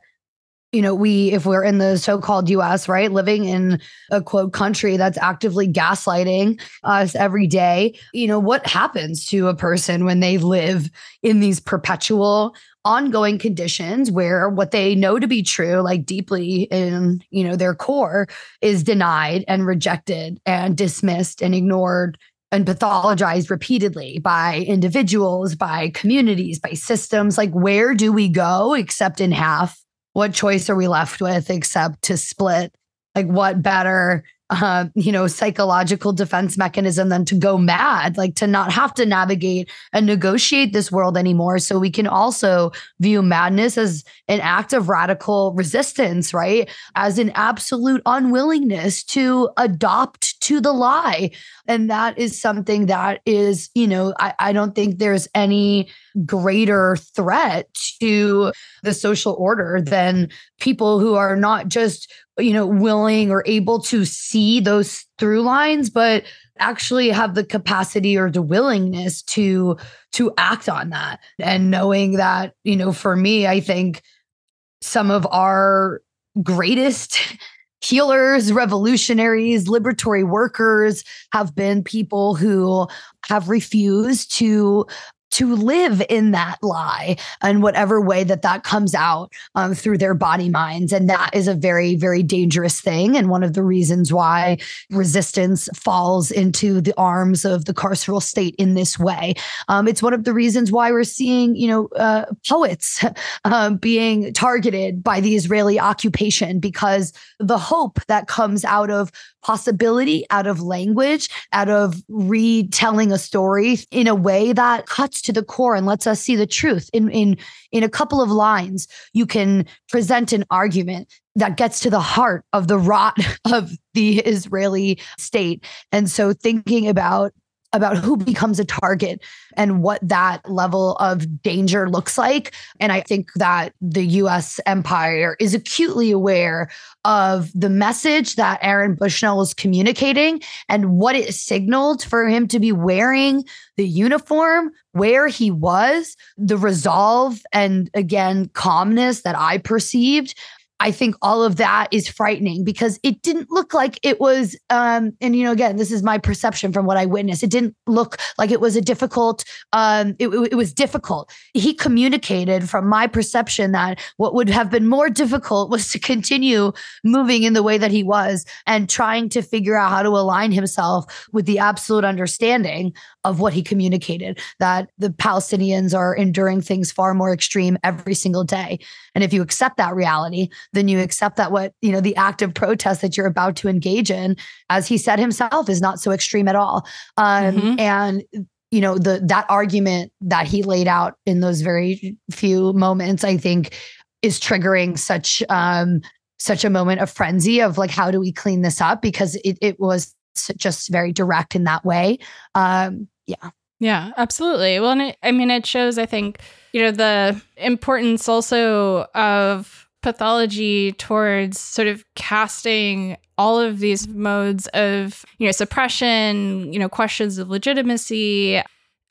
you know we if we're in the so-called us right living in a quote country that's actively gaslighting us every day you know what happens to a person when they live in these perpetual ongoing conditions where what they know to be true like deeply in you know their core is denied and rejected and dismissed and ignored and pathologized repeatedly by individuals by communities by systems. Like where do we go except in half? What choice are we left with except to split? Like what better uh, you know, psychological defense mechanism than to go mad, like to not have to navigate and negotiate this world anymore. So we can also view madness as an act of radical resistance, right? As an absolute unwillingness to adopt to the lie. And that is something that is, you know, I, I don't think there's any greater threat to the social order than people who are not just you know, willing or able to see those through lines, but actually have the capacity or the willingness to to act on that. And knowing that you know for me i think some of our greatest *laughs* healers revolutionaries liberatory workers have been people who have refused to to live in that lie and whatever way that that comes out um, through their body minds. And that is a very very dangerous thing. And one of the reasons why resistance falls into the arms of the carceral state in this way. Um, it's one of the reasons why we're seeing you know uh, poets *laughs* um, being targeted by the israeli occupation because the hope that comes out of possibility out of language out of retelling a story in a way that cuts to the core and lets us see the truth. In in in a couple of lines you can present an argument that gets to the heart of the rot *laughs* of the Israeli state. And so thinking about about who becomes a target and what that level of danger looks like. And I think that the US empire is acutely aware of the message that Aaron Bushnell was communicating and what it signaled for him to be wearing the uniform, where he was, the resolve and again, calmness that I perceived I think all of that is frightening because it didn't look like it was, um, and you know, again, this is my perception from what I witnessed. It didn't look like it was a difficult, um, it, it was difficult. He communicated from my perception that what would have been more difficult was to continue moving in the way that he was and trying to figure out how to align himself with the absolute understanding of what he communicated that the Palestinians are enduring things far more extreme every single day. And if you accept that reality, then you accept that what, you know, the act of protest that you're about to engage in, as he said himself, is not so extreme at all. Um, mm-hmm. And you know the that argument that he laid out in those very few moments i think is triggering such um such a moment of frenzy of like, how do we clean this up? Because it, it was just very direct in that way. Um, yeah. Yeah, absolutely. Well, and it, I mean, it shows, I think, you know, the importance also of pathology towards sort of casting all of these modes of, you know, suppression, you know, questions of legitimacy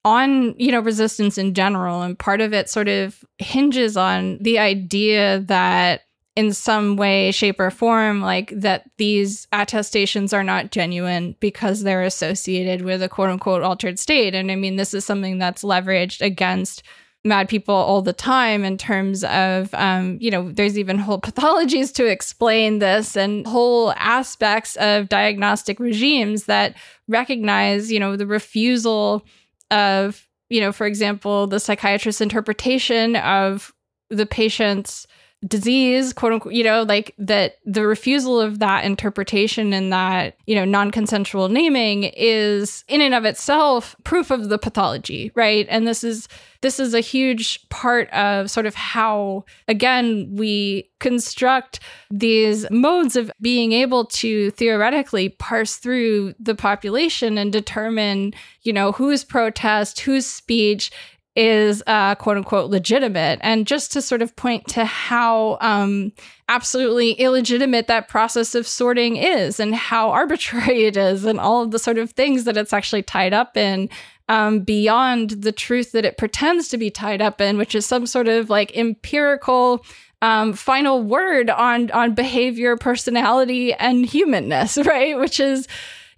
on, you know, resistance in general. And part of it sort of hinges on the idea that in some way, shape, or form, like that these attestations are not genuine because they're associated with a quote unquote altered state. And I mean, this is something that's leveraged against mad people all the time in terms of um, you know there's even whole *laughs* pathologies to explain this and whole aspects of diagnostic regimes that recognize you know the refusal of you know for example the psychiatrist's interpretation of the patient's disease, quote unquote, you know, like that the refusal of that interpretation and that, you know, non consensual naming is in and of itself proof of the pathology, right? And this is, this is a huge part of sort of how, again, we construct these modes of being able to theoretically parse through the population and determine, you know, whose protest, whose speech is uh, quote unquote legitimate. And just to sort of point to how um, absolutely illegitimate that process of sorting is and how *laughs* arbitrary it is and all of the sort of things that it's actually tied up in. Um, beyond the truth that it pretends to be tied up in, which is some sort of like empirical um, final word on on behavior, personality, and humanness, *laughs* right? Which is,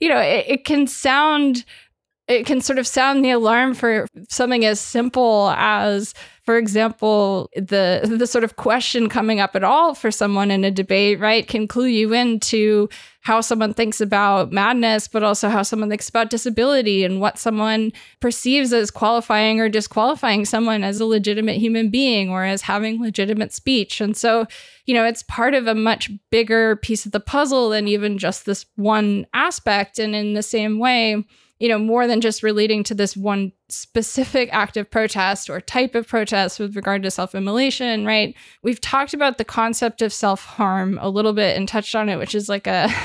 you know, it, it can sound it can sort of sound the alarm for something as simple as for example the the sort of question coming up at all for someone in a debate right can clue you into how someone thinks about madness but also how someone thinks about disability and what someone perceives as qualifying or disqualifying someone as a legitimate human being or as having legitimate speech. And so you know it's part of a much bigger piece of the puzzle than even just this one aspect. And in the same way you know, more than just relating to this one specific act of protest or type of protest with regard to self immolation, right? We've talked about the concept of self harm a little bit and touched on it, which is like a. *laughs*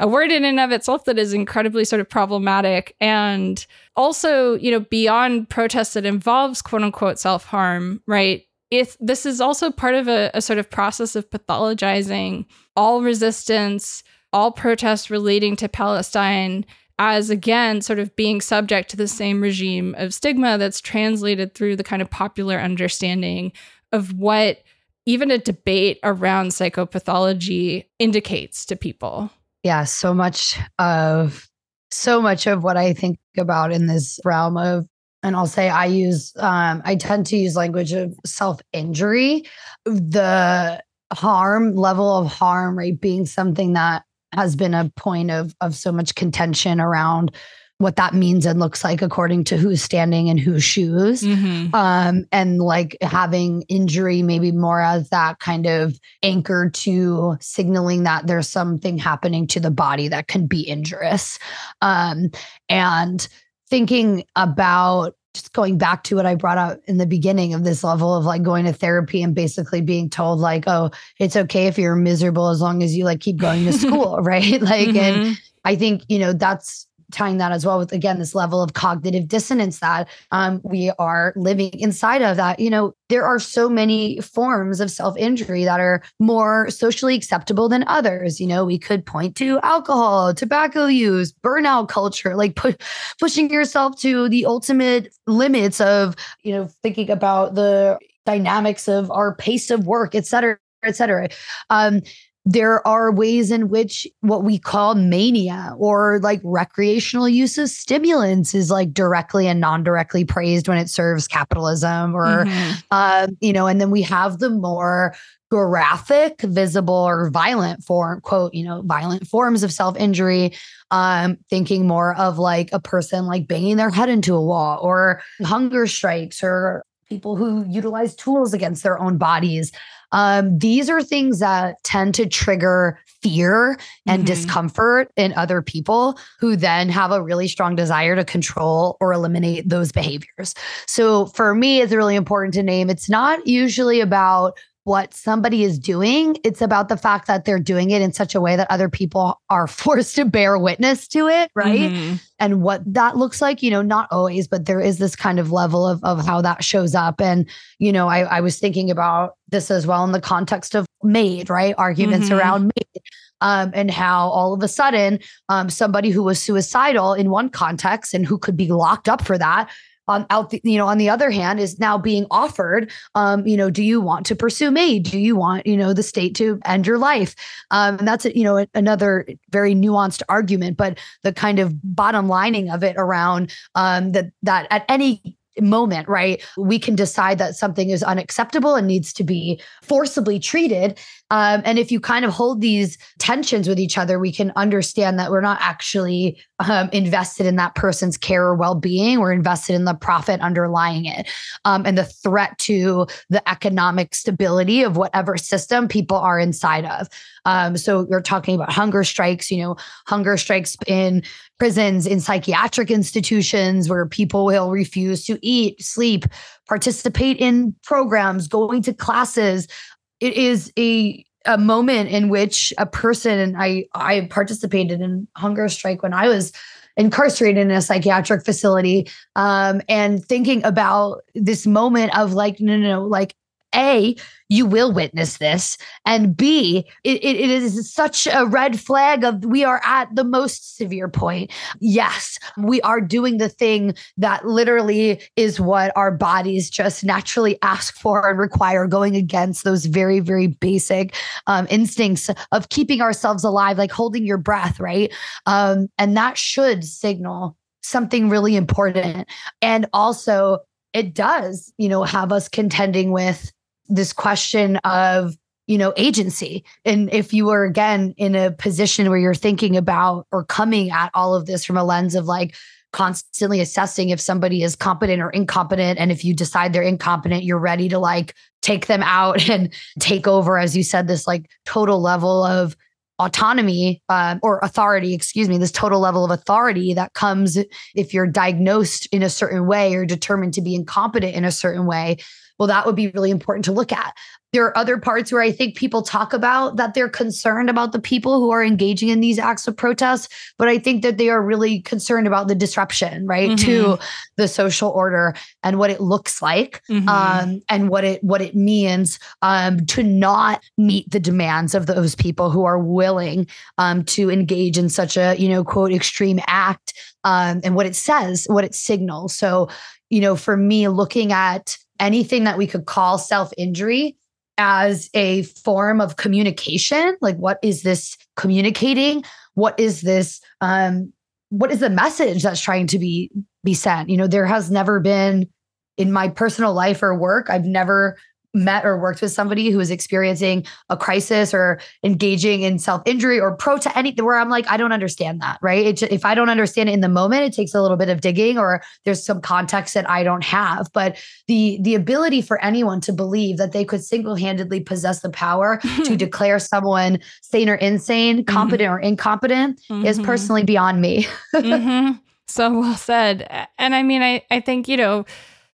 a word in and of itself that is incredibly sort of problematic and also you know beyond protest that involves quote unquote self-harm right if this is also part of a, a sort of process of pathologizing all resistance all protests relating to palestine as again sort of being subject to the same regime of stigma that's translated through the kind of popular understanding of what even a debate around psychopathology indicates to people. Yeah, so much of so much of what I think about in this realm of and I'll say I use um I tend to use language of self-injury, the harm level of harm right being something that has been a point of of so much contention around what that means and looks like according to who's standing in whose shoes mm-hmm. um, and like having injury maybe more as that kind of anchor to signaling that there's something happening to the body that can be injurious um, and thinking about just going back to what I brought up in the beginning of this level of like going to therapy and basically being told like, oh, it's okay if you're miserable as long as you like keep going to *laughs* school, right? *laughs* Like, mm-hmm. and I think, you know, that's tying that as well with again this level of cognitive dissonance that um, we are living inside of that you know there are so many forms of self-injury that are more socially acceptable than others. You know we could point to alcohol tobacco use burnout culture like pu- pushing yourself to the ultimate limits of you know thinking about the dynamics of our pace of work et cetera et cetera. Um, there are ways in which what we call mania or like recreational use of stimulants is like directly and non-directly praised when it serves capitalism or mm-hmm. uh, you know and then we have the more graphic visible or violent form quote you know violent forms of self-injury um thinking more of like a person like banging their head into a wall or hunger strikes or people who utilize tools against their own bodies um, these are things that tend to trigger fear and mm-hmm. discomfort in other people who then have a really strong desire to control or eliminate those behaviors. So for me, it's really important to name it's not usually about what somebody is doing. It's about the fact that they're doing it in such a way that other people are *laughs* forced to bear witness to it, right? Mm-hmm. And what that looks like, you know, not always, but there is this kind of level of, of how that shows up. And, you know, I, I was thinking about this as well in the context of MAID, right? Arguments mm-hmm. around MAID. Um, and how all of a sudden um, somebody who was suicidal in one context and who could be locked up for that on out the, you know on the other hand is now being offered um you know do you want to pursue me do you want you know the state to end your life um and that's you know another very nuanced argument but the kind of bottom lining of it around um that that at any moment, right? We can decide that something is unacceptable and needs to be forcibly treated. Um, and if you kind of hold these tensions with each other, we can understand that we're not actually um, invested in that person's care or well being. We're invested in the profit underlying it um, and the threat to the economic stability of whatever system people are inside of. Um, so you're talking about hunger strikes, you know, hunger strikes in prisons, in psychiatric institutions where people will refuse to eat, sleep, participate in programs, going to classes, it is a a moment in which a person and I I participated in hunger strike when I was incarcerated in a psychiatric facility um, and thinking about this moment of like no no no like a you will witness this and b it, it, is such a red flag of we are at the most severe point. Yes we are doing the thing that literally is what our bodies just naturally ask for and require going against those very very basic um, instincts of keeping ourselves alive like holding your breath right? Um, and that should signal something really important. And also it does you know have us contending with this question of you know agency. And if you were again in a position where you're thinking about or coming at all of this from a lens of like constantly assessing if somebody is competent or incompetent and if you decide they're incompetent you're ready to like take them out *laughs* and take over as you said this like total level of autonomy uh, or authority excuse me this total level of authority that comes if you're diagnosed in a certain way or determined to be incompetent in a certain way well, that would be really important to look at. There are other parts where I think people talk about that they're concerned about the people who are engaging in these acts of protest, but I think that they are really concerned about the disruption, right, mm-hmm. to the social order and what it looks like, mm-hmm. um, and what it what it means um, to not meet the demands of those people who are willing um, to engage in such a you know quote extreme act, um, and what it says, what it signals. So, you know, for me, looking at anything that we could call self injury as a form of communication. Like, what is this communicating? What is this? Um, what is the message that's trying to be be sent? You know, there has never been in my personal life or work, I've never met or worked with somebody who is experiencing a crisis or engaging in self injury or pro to anything where I'm like, I don't understand that, right? It, if I don't understand it in the moment, it takes a little bit of digging or there's some context that I don't have. But the the ability for anyone to believe that they could single handedly possess the power *laughs* to declare someone sane or insane, mm-hmm. competent mm-hmm. or incompetent mm-hmm. is personally beyond me. *laughs* mm-hmm. So well said. And I mean, I I think you know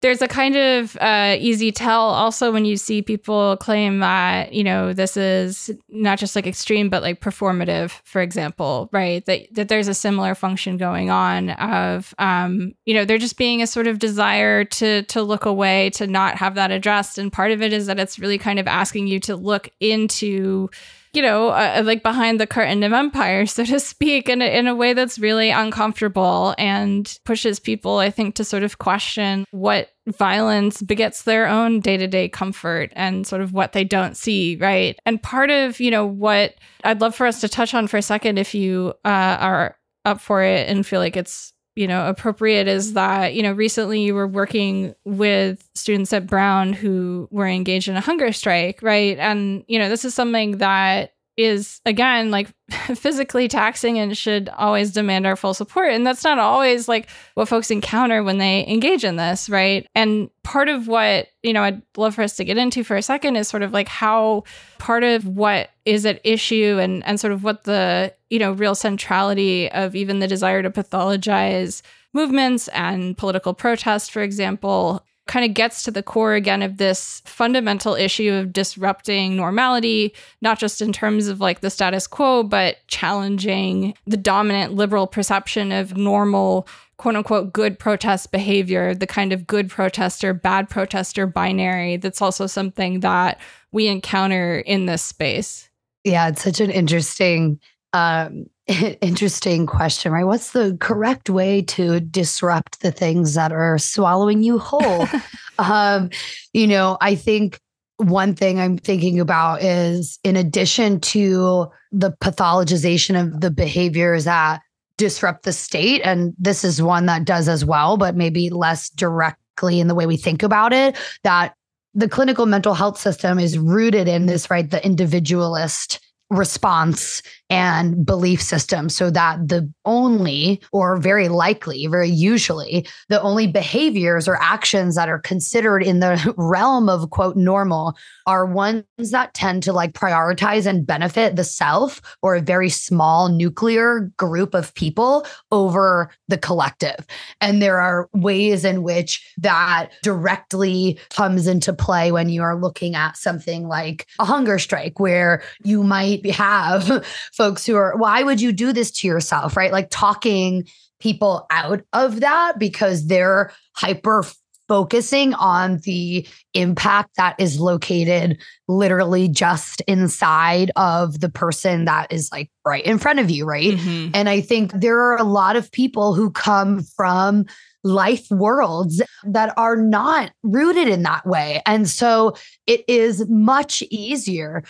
there's a kind of uh, easy tell also when you see people claim that you know this is not just like extreme but like performative for example right? That that there's a similar function going on of um, you know there just being a sort of desire to to look away to not have that addressed. And part of it is that it's really kind of asking you to look into you know, uh, like behind the curtain of empire, so to speak, in a, in a way that's really uncomfortable and pushes people, I think, to sort of question what violence begets their own day to day comfort and sort of what they don't see, right? And part of, you know, what I'd love for us to touch on for a second, if you uh, are up for it and feel like it's you know appropriate is that you know recently you were working with students at brown who were engaged in a hunger strike right? And you know this is something that is again like *laughs* physically taxing and should always demand our full support. And that's not always like what folks encounter when they engage in this right? And part of what you know i'd love for us to get into for a second is sort of like how part of what is at issue and and sort of what the you know real centrality of even the desire to pathologize movements and political protest for example kind of gets to the core again of this fundamental issue of disrupting normality, not just in terms of like the status quo, but challenging the dominant liberal perception of normal, quote unquote, good protest behavior, the kind of good protester, bad protester binary. That's also something that we encounter in this space. Yeah, it's such an interesting um, *laughs* interesting question, right? What's the correct way to disrupt the things that are swallowing you whole? *laughs* um, you know, I think one thing I'm thinking about is in addition to the pathologization of the behaviors that disrupt the state, and this is one that does as well, but maybe less directly in the way we think about it, that the clinical mental health system is rooted in this, right? The individualist response and belief system so that the only or very likely very usually the only behaviors or actions that are considered in the *laughs* realm of quote normal are ones that tend to like prioritize and benefit the self or a very small nuclear group of people over the collective. And there are ways in which that directly comes into play when you are looking at something like a hunger strike where you might have folks who are, why would you do this to yourself? Right. Like talking people out of that because they're hyper focusing on the impact that is located literally just inside of the person that is like right in front of you, right? Mm-hmm. And I think there are a lot of people who come from life worlds that are not rooted in that way. And so it is much easier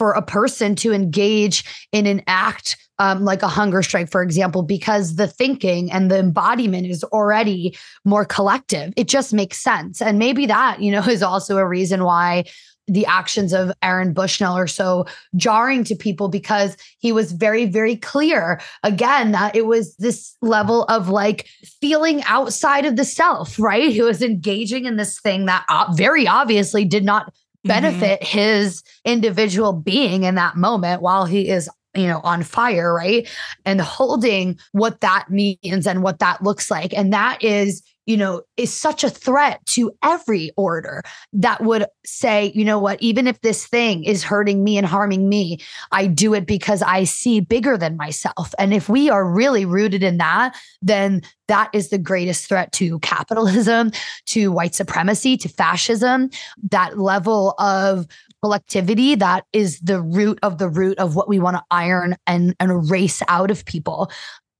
for a person to engage in an act um, like a hunger strike, for example, because the thinking and the embodiment is already more collective. It just makes sense. And maybe that, you know, *laughs* is also a reason why the actions of Aaron Bushnell are so jarring to people because he was very, very clear again that it was this level of like feeling outside of the self, right? He was engaging in this thing that very obviously did not. Benefit mm-hmm. his individual being in that moment while he is you know on fire right and holding what that means and what that looks like and that is you know is such a threat to every order that would say you know what even if this thing is hurting me and harming me i do it because i see bigger than myself and if we are really rooted in that then that is the greatest threat to capitalism, *laughs* to white supremacy, to fascism. That level of collectivity that is the root of the root of what we want to iron and, and erase out of people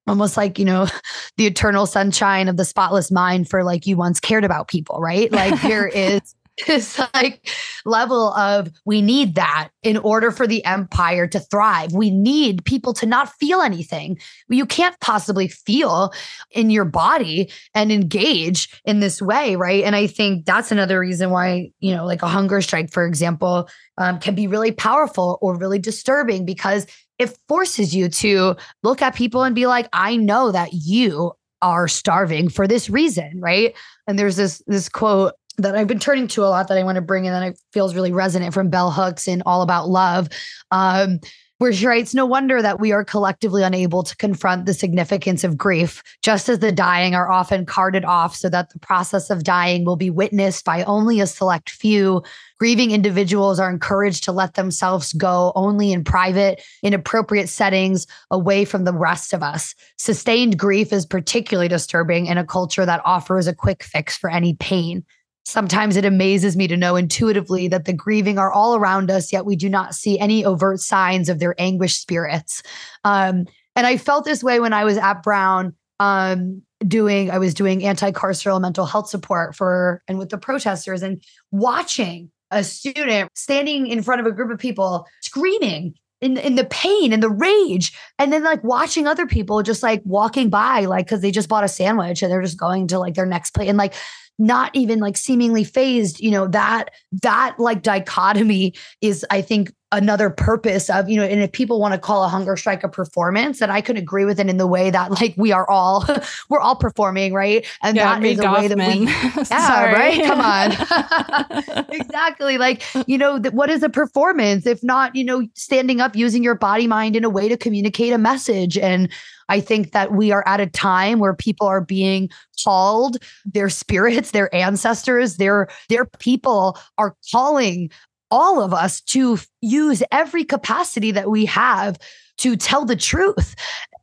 almost like you know *laughs* the eternal sunshine of the spotless mind for like you once cared about people right like there *laughs* is *laughs* this like level of we need that in order for the empire to thrive. We need people to not feel anything. You can't possibly feel in your body and engage in this way, right? And I think that's another reason why, you know, like a hunger strike, for example, um, can be really powerful or really disturbing because it forces you to look at people and be like, I know that you are starving for this reason, right? And there's this this quote that I've been turning to a lot that I want to bring in that it feels really resonant from Bell Hooks in All About Love. Um, where she writes, No wonder that we are collectively unable to confront the significance of grief, just as the dying are often carted off so that the process of dying will be witnessed by only a select few. Grieving individuals are encouraged to let themselves go only in private, in appropriate settings, away from the rest of us. Sustained grief is particularly disturbing in a culture that offers a quick fix for any pain. Sometimes it amazes me to know intuitively that the grieving are all around us, yet we do not see any overt signs of their anguished spirits. Um, and I felt this way when I was at Brown um, doing, I was doing anti carceral mental health support for and with the protesters and watching a student standing in front of a group of people screaming in in the pain and the rage. And then like watching other people just like walking by like cuz they just bought a sandwich and they're just going to like their next plate and like not even like seemingly fazed you know that that like dichotomy is i think another purpose of, you know, and if people want to call a hunger strike a performance, then I could agree with it in the way that like we are all, *laughs* we're all performing, right? And Yeah, that is a way that we, *laughs* *laughs* yeah, right. Come on. exactly. Like, you know, th- what is a performance if not, you know, standing up, using your body mind in a way to communicate a message? And I think that we are at a time where people are being called, their spirits, their ancestors, their their people are calling all of us to use every capacity that we have to tell the truth.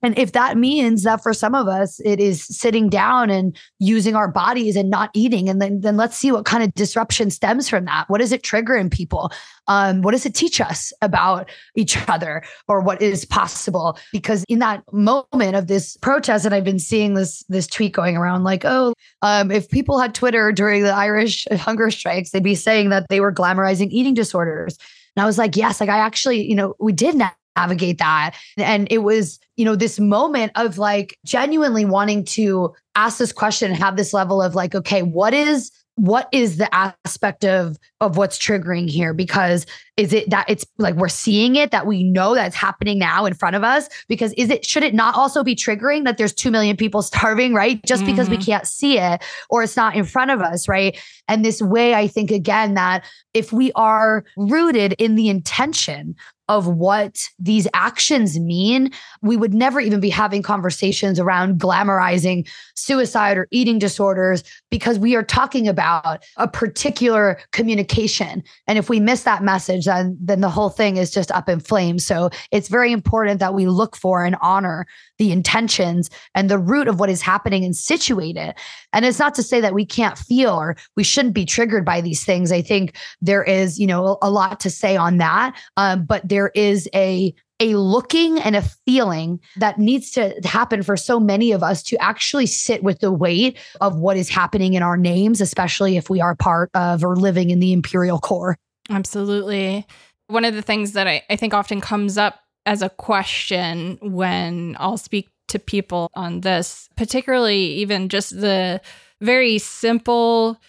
And if that means that for some of us it is sitting down and using our bodies and not eating, and then then let's see what kind of disruption stems from that. What does it trigger in people? Um, what does it teach us about each other or what is possible? Because in that moment of this protest, and I've been seeing this this tweet going around like, oh, um, if people had Twitter during the Irish *laughs* hunger strikes, they'd be saying that they were glamorizing eating disorders. And I was like, yes, like I actually, you know, we did na- navigate that. And it was, you know, this moment of like genuinely wanting to ask this question and have this level of like, okay, what is what is the aspect of of what's triggering here because is it that it's like we're seeing it that we know that's happening now in front of us because is it should it not also be triggering that there's 2 million people *laughs* starving right just because we Mhm. can't see it or it's not in front of us right and this way i think again that if we are rooted in the intention of what these actions mean, we would never even be having conversations around glamorizing suicide or eating disorders because we are talking about a particular communication. And if we miss that message, then then the whole thing is just up in flames. So it's very important that we look for and honor the intentions and the root of what is happening and situate it. And it's not to say that we can't feel or we shouldn't be triggered by these things. I think there is, you know, a lot to say on that. Um, but there is a a looking and a feeling that needs to happen for so many of us to actually sit with the weight of what is happening in our names, especially if we are part of or living in the imperial core. Absolutely. One of the things that I, I think often comes up as a question when I'll speak to people on this, particularly even just the very simple,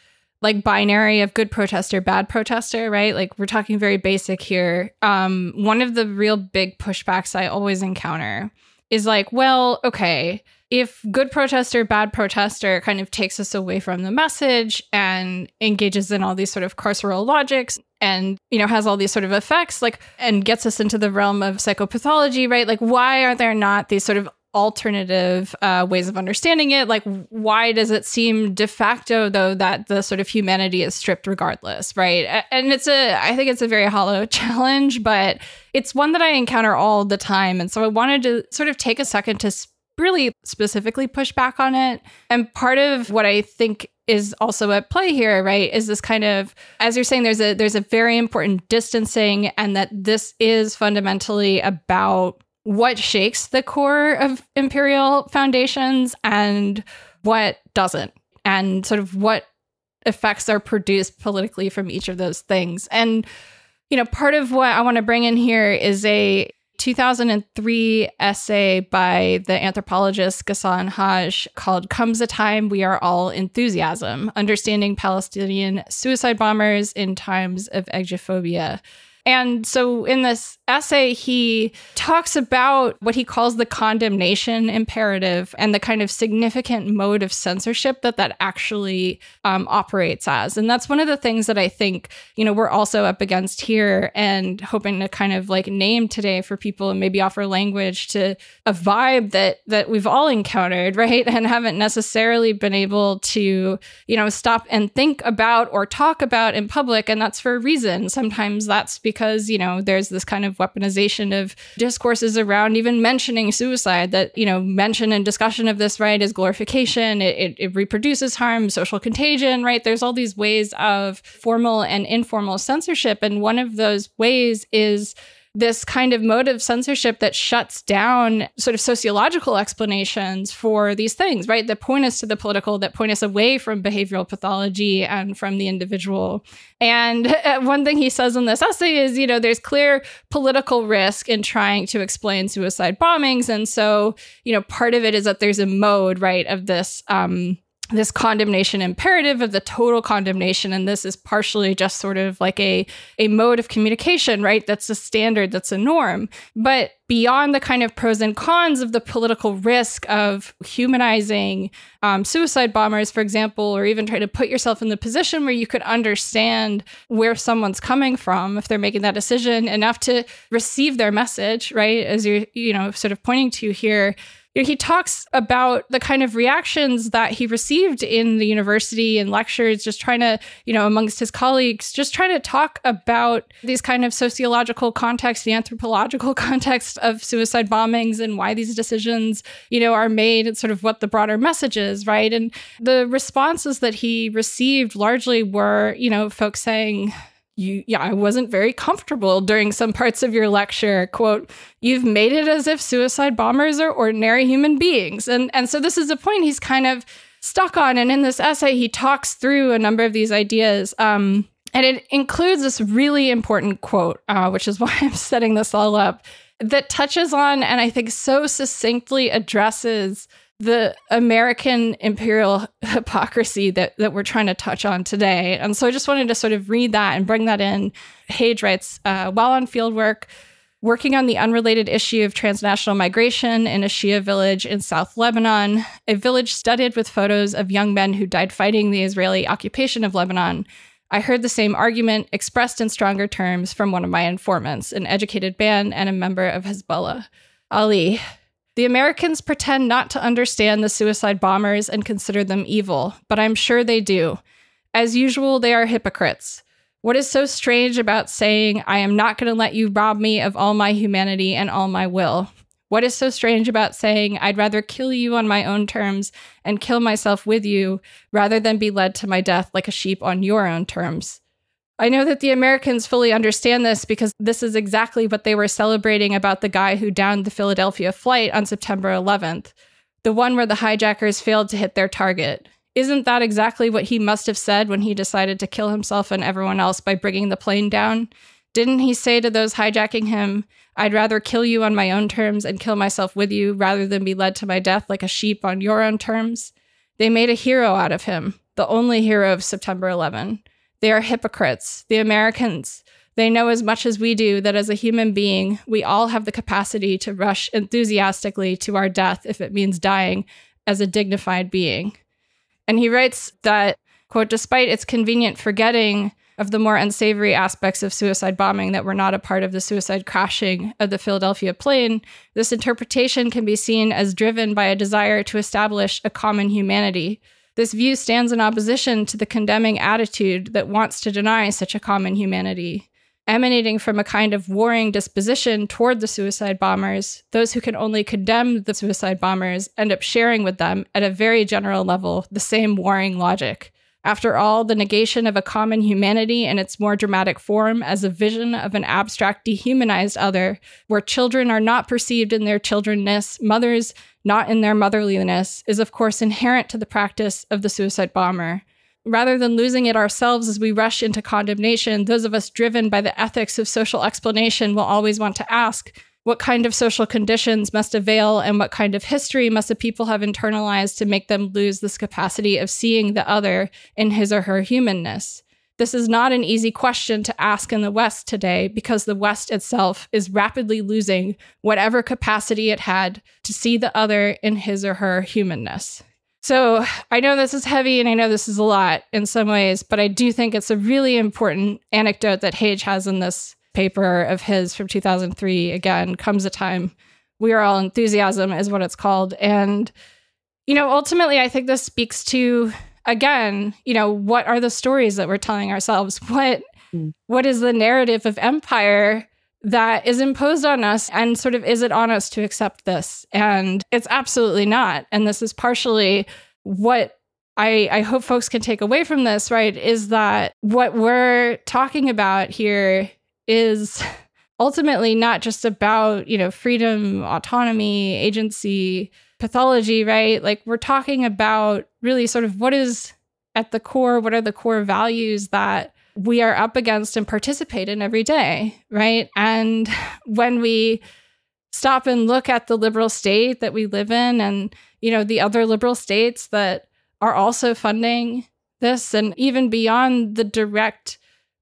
like binary of good protester, bad protester, right? Like we're talking very basic here. Um, one of the real big pushbacks I always encounter is like, well, okay, if good protester, bad protester kind of takes us away from the message and engages in all these sort of carceral logics and you know has all these sort of effects like and gets us into the realm of psychopathology right like why are there not these sort of alternative uh, ways of understanding it. Like why does it seem de facto though that the sort of humanity is stripped regardless right? And it's a i think it's a very hollow *laughs* challenge but it's one that i encounter all the time. And so i wanted to sort of take a second to really specifically push back on it. And part of what i think is also at play here right is this kind of as you're saying there's a there's a very important distancing and that this is fundamentally about what shakes the core of imperial foundations and what doesn't and sort of what effects are produced politically from each of those things and you know part of what i want to bring in here is a 2003 essay by the anthropologist Ghassan Hage called Comes a Time We Are All Enthusiasm Understanding Palestinian Suicide Bombers in Times of Exighophobia. And so in this essay, he talks about what he calls the condemnation imperative and the kind of significant mode of censorship that that actually um, operates as. And that's one of the things that I think, you know, we're also up against here and hoping to kind of like name today for people and maybe offer language to a vibe that that we've all encountered, *laughs* right? And haven't necessarily been able to, you know, stop and think about or talk about in public. And that's for a reason. Sometimes that's because, you know, there's this kind of weaponization of discourses around even mentioning suicide that, you know, mention and discussion of this, right, is glorification. It, it, it reproduces harm, social contagion, right? There's all these ways of formal and informal censorship. And one of those ways is this kind of mode of censorship that shuts down sort of sociological explanations for these things, right? That point us to the political, that point us away from behavioral pathology and from the individual. And *laughs* uh, one thing he says in this essay is, you know, there's clear political risk in trying to explain suicide bombings. And so, you know, part of it is that there's a mode, right, of this um, this condemnation imperative of the total condemnation and this is partially just sort of like a a mode of communication right? That's a standard that's a norm. But beyond the kind of pros and cons of the political risk of humanizing um, suicide bombers for example or even trying to put yourself in the position where you could understand where someone's coming from if they're making that decision enough to receive their message right? As you're you know sort of pointing to here he talks about the kind of reactions that he received in the university and lectures, just trying to, you know, amongst his colleagues, just trying to talk about these kind of sociological context, the anthropological *laughs* context of suicide bombings and why these decisions, you know, are made and sort of what the broader message is, right? And the responses that he received largely were, you know, folks saying, you yeah i wasn't very comfortable during some parts of your lecture. Quote you've made it as if suicide bombers are ordinary human beings. And and so this is a point he's kind of stuck on. And in this essay he talks through a number of these ideas um, and it includes this really important quote uh, which is *laughs* why i'm setting this all up that touches on and i think so succinctly addresses the American imperial *laughs* hypocrisy that, that we're trying to touch on today. And so I just wanted to sort of read that and bring that in. Hage writes uh, While on fieldwork, working on the unrelated issue of transnational migration in a Shia village in South Lebanon, a village studded with photos of young men who died fighting the Israeli occupation of Lebanon. I heard the same argument expressed in stronger terms from one of my informants, an educated man and a member of Hezbollah. Ali, the Americans pretend not to understand the suicide bombers and consider them evil, but I'm sure they do. As usual, they are hypocrites. What is so strange about saying, I am not going to let you rob me of all my humanity and all my will? What is so strange about saying, I'd rather kill you on my own terms and kill myself with you rather than be led to my death like a sheep on your own terms? I know that the Americans fully understand this because this is exactly what they were celebrating about the guy who downed the Philadelphia flight on September 11th, the one where the hijackers failed to hit their target. Isn't that exactly what he must have said when he decided to kill himself and everyone else by bringing the plane down? Didn't he say to those hijacking him, I'd rather kill you on my own terms and kill myself with you rather than be led to my death like a sheep on your own terms? They made a hero out of him, the only hero of September 11. They are hypocrites. The Americans, they know as much as we do that as a human being, we all have the capacity to rush enthusiastically to our death if it means dying as a dignified being. And he writes that, quote, despite its convenient forgetting of the more unsavory aspects of suicide bombing that were not a part of the suicide crashing of the Philadelphia plane, this interpretation can be seen as driven by a desire to establish a common humanity this view stands in opposition to the condemning attitude that wants to deny such a common humanity. Emanating from a kind of warring disposition toward the suicide bombers, those who can only condemn the suicide bombers end up sharing with them, at a very general level, the same warring logic. After all, the negation of a common humanity in its more dramatic form as a vision of an abstract dehumanized other, where children are not perceived in their childrenness, mothers not in their motherliness, is of course inherent to the practice of the suicide bomber. Rather than losing it ourselves as we rush into condemnation, those of us driven by the ethics of social explanation will always want to ask what kind of social conditions must avail and what kind of history must a people have internalized to make them lose this capacity of seeing the other in his or her humanness? This is not an easy question to ask in the West today because the West itself is rapidly losing whatever capacity it had to see the other in his or her humanness. So I know this is heavy and I know this is a lot in some ways, but I do think it's a really important anecdote that Hage has in this paper of his from 2003. Again, comes a time we are all enthusiasm, is what it's called. And, you know, ultimately, I think this speaks to again, you know, what are the stories that we're telling ourselves? *laughs* What mm. what is the narrative of empire that is imposed on us and sort of is it on us to accept this? And it's absolutely not. And this is partially what I, I hope folks can take away from this, right? Is that what we're talking about here is ultimately not just about, you know, freedom, autonomy, agency, pathology, right? Like we're talking about really sort of what is at the core, what are the core values that we are up against and participate in every day, right? And when we stop and look at the liberal state that we live in and, you know, the other liberal states that are also funding this. And even beyond the direct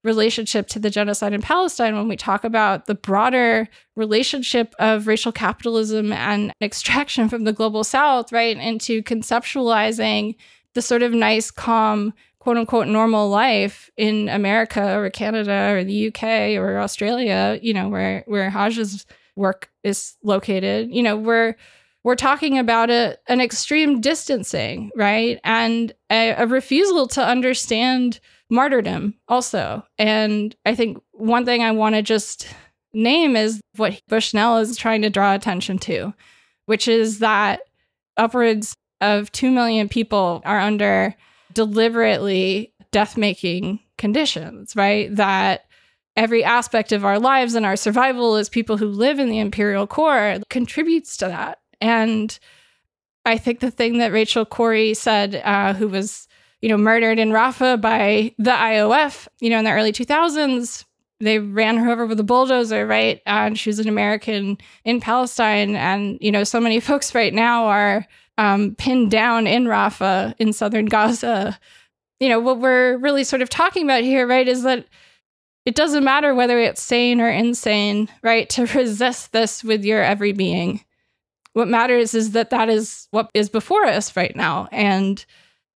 relationship to the genocide in Palestine, when we talk about the broader relationship of racial capitalism and extraction from the global south, right, into conceptualizing the sort of nice, calm, quote unquote normal life in America or Canada or the UK or Australia, you know, where where Hage's work is located, you know, we're we're talking about a, an extreme distancing, right? And a, a refusal to understand martyrdom also. And I think one thing I want to just name is what Bushnell is trying to draw attention to, which is that upwards of 2 million people are under deliberately death making conditions, right? That every aspect of our lives and our survival as people who live in the imperial core contributes to that. And I think the thing that Rachel Corrie said, uh, who was, you know, murdered in Rafah by the IOF, you know, in the early 2000s, they ran her over with a bulldozer, right? And she was an American in Palestine. And, you know, so many *laughs* folks right now are um, pinned down in Rafah in southern Gaza. You know, what we're really sort of talking about here, right, is that it doesn't matter whether it's sane or insane, right, to *laughs* resist this with your every being. What matters is that that is what is before us right now. And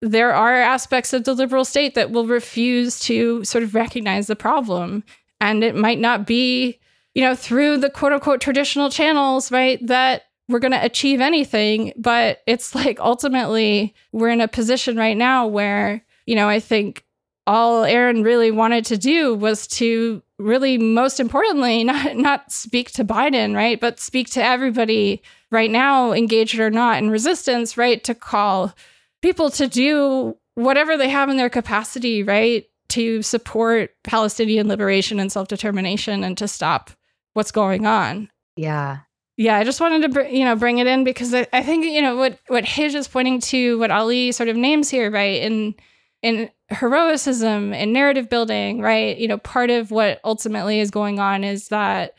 there are aspects of the liberal state that will refuse to sort of recognize the problem. And it might not be, you know, through the quote unquote traditional channels, right, that we're going to achieve anything. But it's like ultimately we're in a position right now where, you know, I think all Aaron really wanted to do was to really most importantly *laughs* not not speak to Biden, right, but speak to everybody right now, engaged or not in resistance, right, to call people to do whatever they have in their capacity, right, to support Palestinian liberation and self-determination and to stop what's going on. Yeah. Yeah, I just wanted to br- you know bring it in because I, I think you know what what Hage is pointing to, what Ali sort of names here, right? In in heroicism and narrative building, right? You know, part of what ultimately is going on is that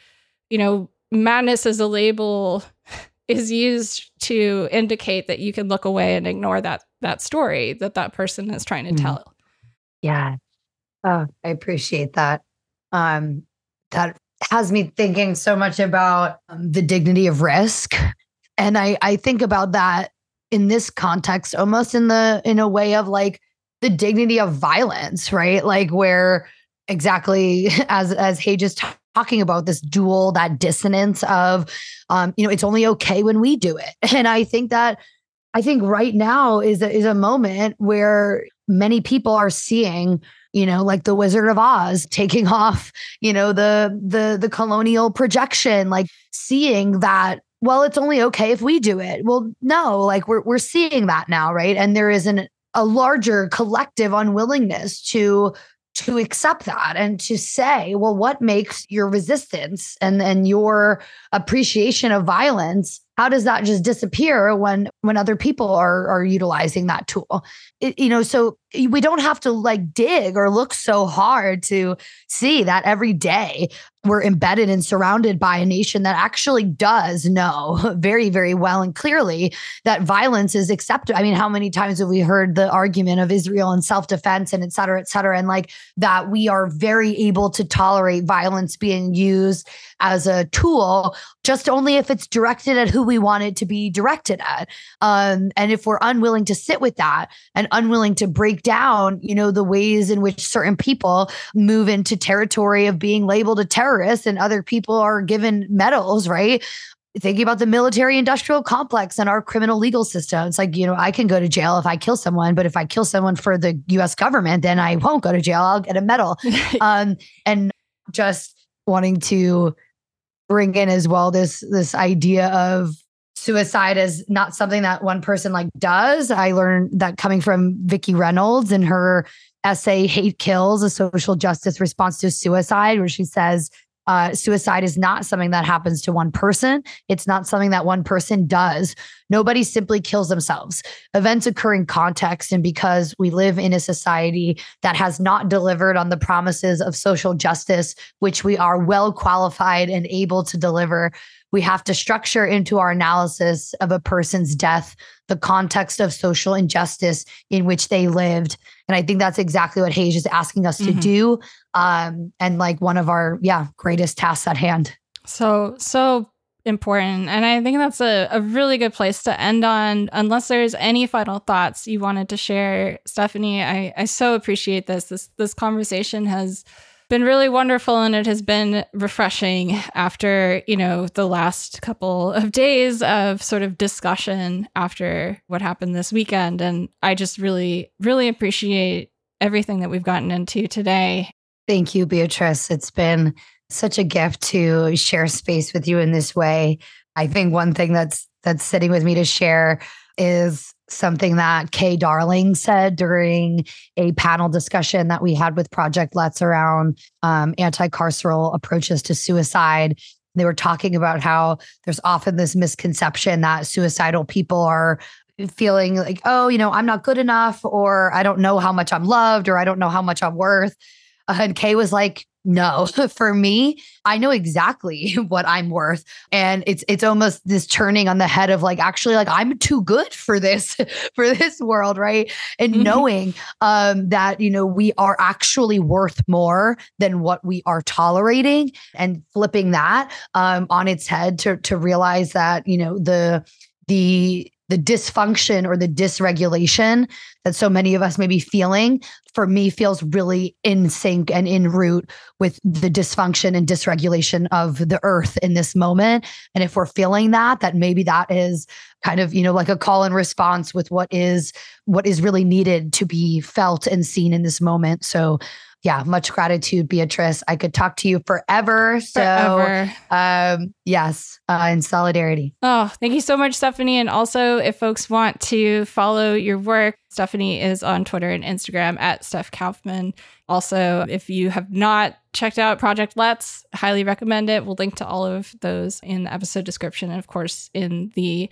you know madness as a label *laughs* is used to indicate that you can look away and ignore that that story that that person is trying to mm-hmm. tell. Yeah. Oh, I appreciate that. Um that has me thinking so much about um, the dignity of risk. And I I think about that in this context almost in the in a way of like the dignity of violence, right? Like where exactly *laughs* as as Hage just talking about this dual that dissonance of um you know it's only okay when we do it *laughs* and i think that i think right now is a, is a moment where many people are seeing you know like the wizard of oz taking *laughs* off you know the the the colonial projection like seeing that well it's only okay if we do it. Well no like we're we're seeing that now right? And there is an a larger collective unwillingness to to accept that and to say, well, what makes your resistance and, and your appreciation of violence how does that just disappear when when other people are are utilizing that tool? It, you know so we don't have to like dig or look so hard to see that every day we're embedded and surrounded by a nation that actually does know *laughs* very very well and clearly that violence is accepted i mean how many times have we heard the argument of israel and self-defense and et cetera et cetera and like that we are very able to tolerate violence being used as a tool, just only if it's directed at who we want it to be directed at. Um, and if we're unwilling to sit with that and unwilling to break down, you know, the ways in which certain people move into territory of being labeled a terrorist and other people are given medals, right? thinking about the military industrial complex and our criminal legal system. It's like, you know, I can go to jail if I kill someone, but if I kill someone for the US government, then I won't go to jail. I'll get a medal. *laughs* um, and just wanting to bring in as well this this idea of suicide is not something that one person like does. I learned that coming from Vikki Reynolds in her essay Hate Kills, a social justice response to suicide, where she says uh, suicide is not something that happens to one person. It's not something that one person does. Nobody simply kills themselves. Events occur in context. And because we live in a society that has not delivered on the promises of social justice, which we are well qualified and able to deliver, we have to structure into our analysis of a person's death the context of social injustice in which they lived. And I think that's exactly what Hage is asking us mm-hmm. to do. Um, and like one of our, yeah, greatest tasks at hand. So, so important. And I think that's a, a really good place to end on, unless there's any final thoughts you wanted to share. Stefanie, I, I so appreciate this. This this conversation has been really wonderful and it has been refreshing after, you know, the last couple of days of sort of discussion after what happened this weekend. And I just really, really appreciate everything that we've gotten into today. Thank you, Beatrice. It's been such a gift to share space with you in this way. I think one thing that's that's sitting with me to share is something that Kay Darling said during a panel discussion that we had with Project LETS around um, anti carceral approaches to suicide. They were talking about how there's often this misconception that suicidal people are feeling like, oh, you know, I'm not good enough, or I don't know how much I'm loved, or I don't know how much I'm worth. And Kay was like, no *laughs* for me i know exactly *laughs* what i'm worth and it's it's almost this turning on the head of like actually like i'm too good for this *laughs* for this world right and mm-hmm. knowing um that you know we are actually worth more than what we are tolerating and flipping that um on its head to to realize that you know the the the dysfunction or the dysregulation that so many of us may be feeling for me feels really in sync and in root with the dysfunction and dysregulation of the earth in this moment. And if we're feeling that that maybe that is kind of you know like a call and response with what is what is really needed to be felt and seen in this moment. So yeah, much gratitude, Beatrice. I could talk to you forever. So, forever. Um, yes, uh, in solidarity. Oh, thank you so much, Stefanie. And also, if folks want to follow your work, Stefanie is on Twitter and Instagram at Steph Kaufman. Also, if you have not checked out Project LETS, highly recommend it. We'll link to all of those in the episode description. And of course, in the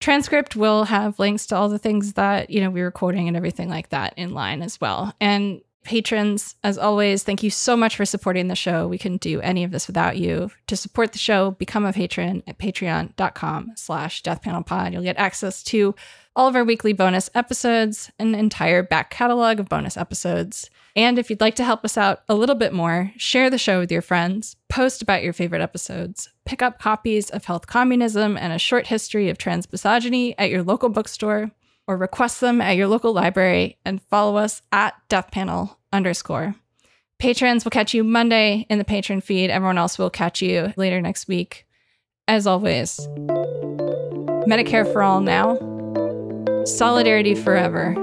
transcript we'll have links to all the things that you know we were quoting and everything like that in line as well and Patrons, as always, thank you so much for supporting the show. We couldn't do any of this without you. To support the show, become a patron at patreon.com slash deathpanelpod. You'll get access to all of our weekly bonus episodes, an entire back catalog of bonus episodes. And if you'd like to help us out a little bit more, share the show with your friends, post about your favorite episodes, pick up copies of Health Communism and a short history of trans misogyny at your local bookstore, or request them at your local library and follow us at deathpanel underscore. Patrons will catch you Monday in the patron feed. Everyone else will catch you later next week. As always, Medicare for all now, solidarity forever.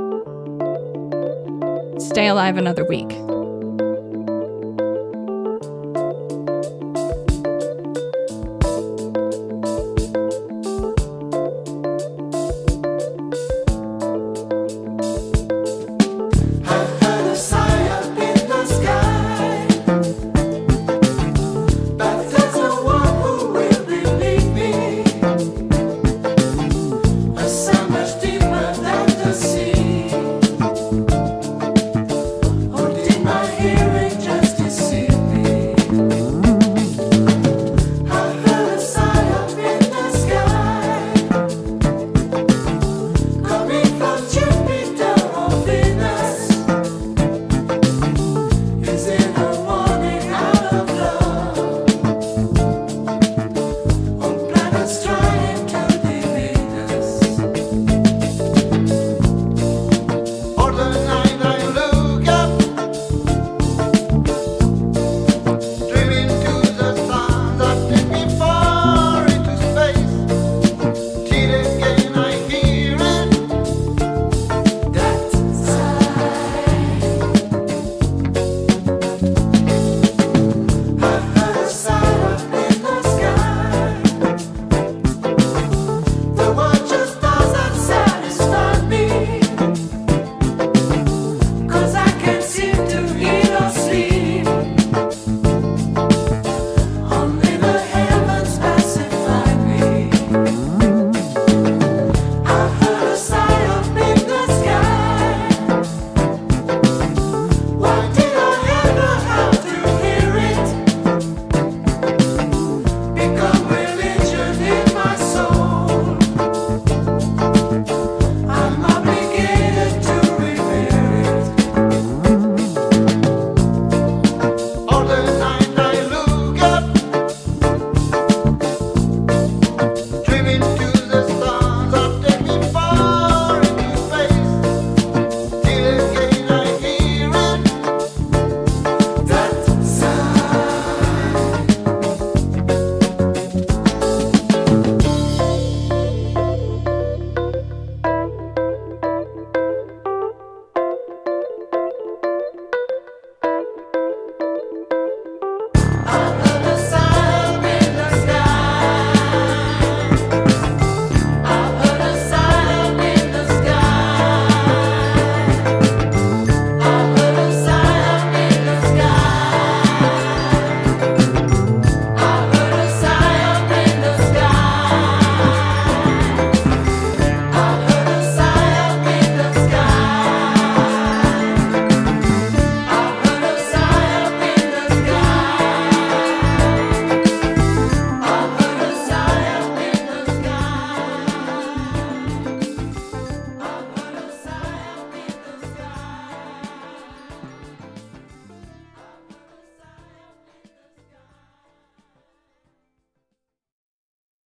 Stay alive another week.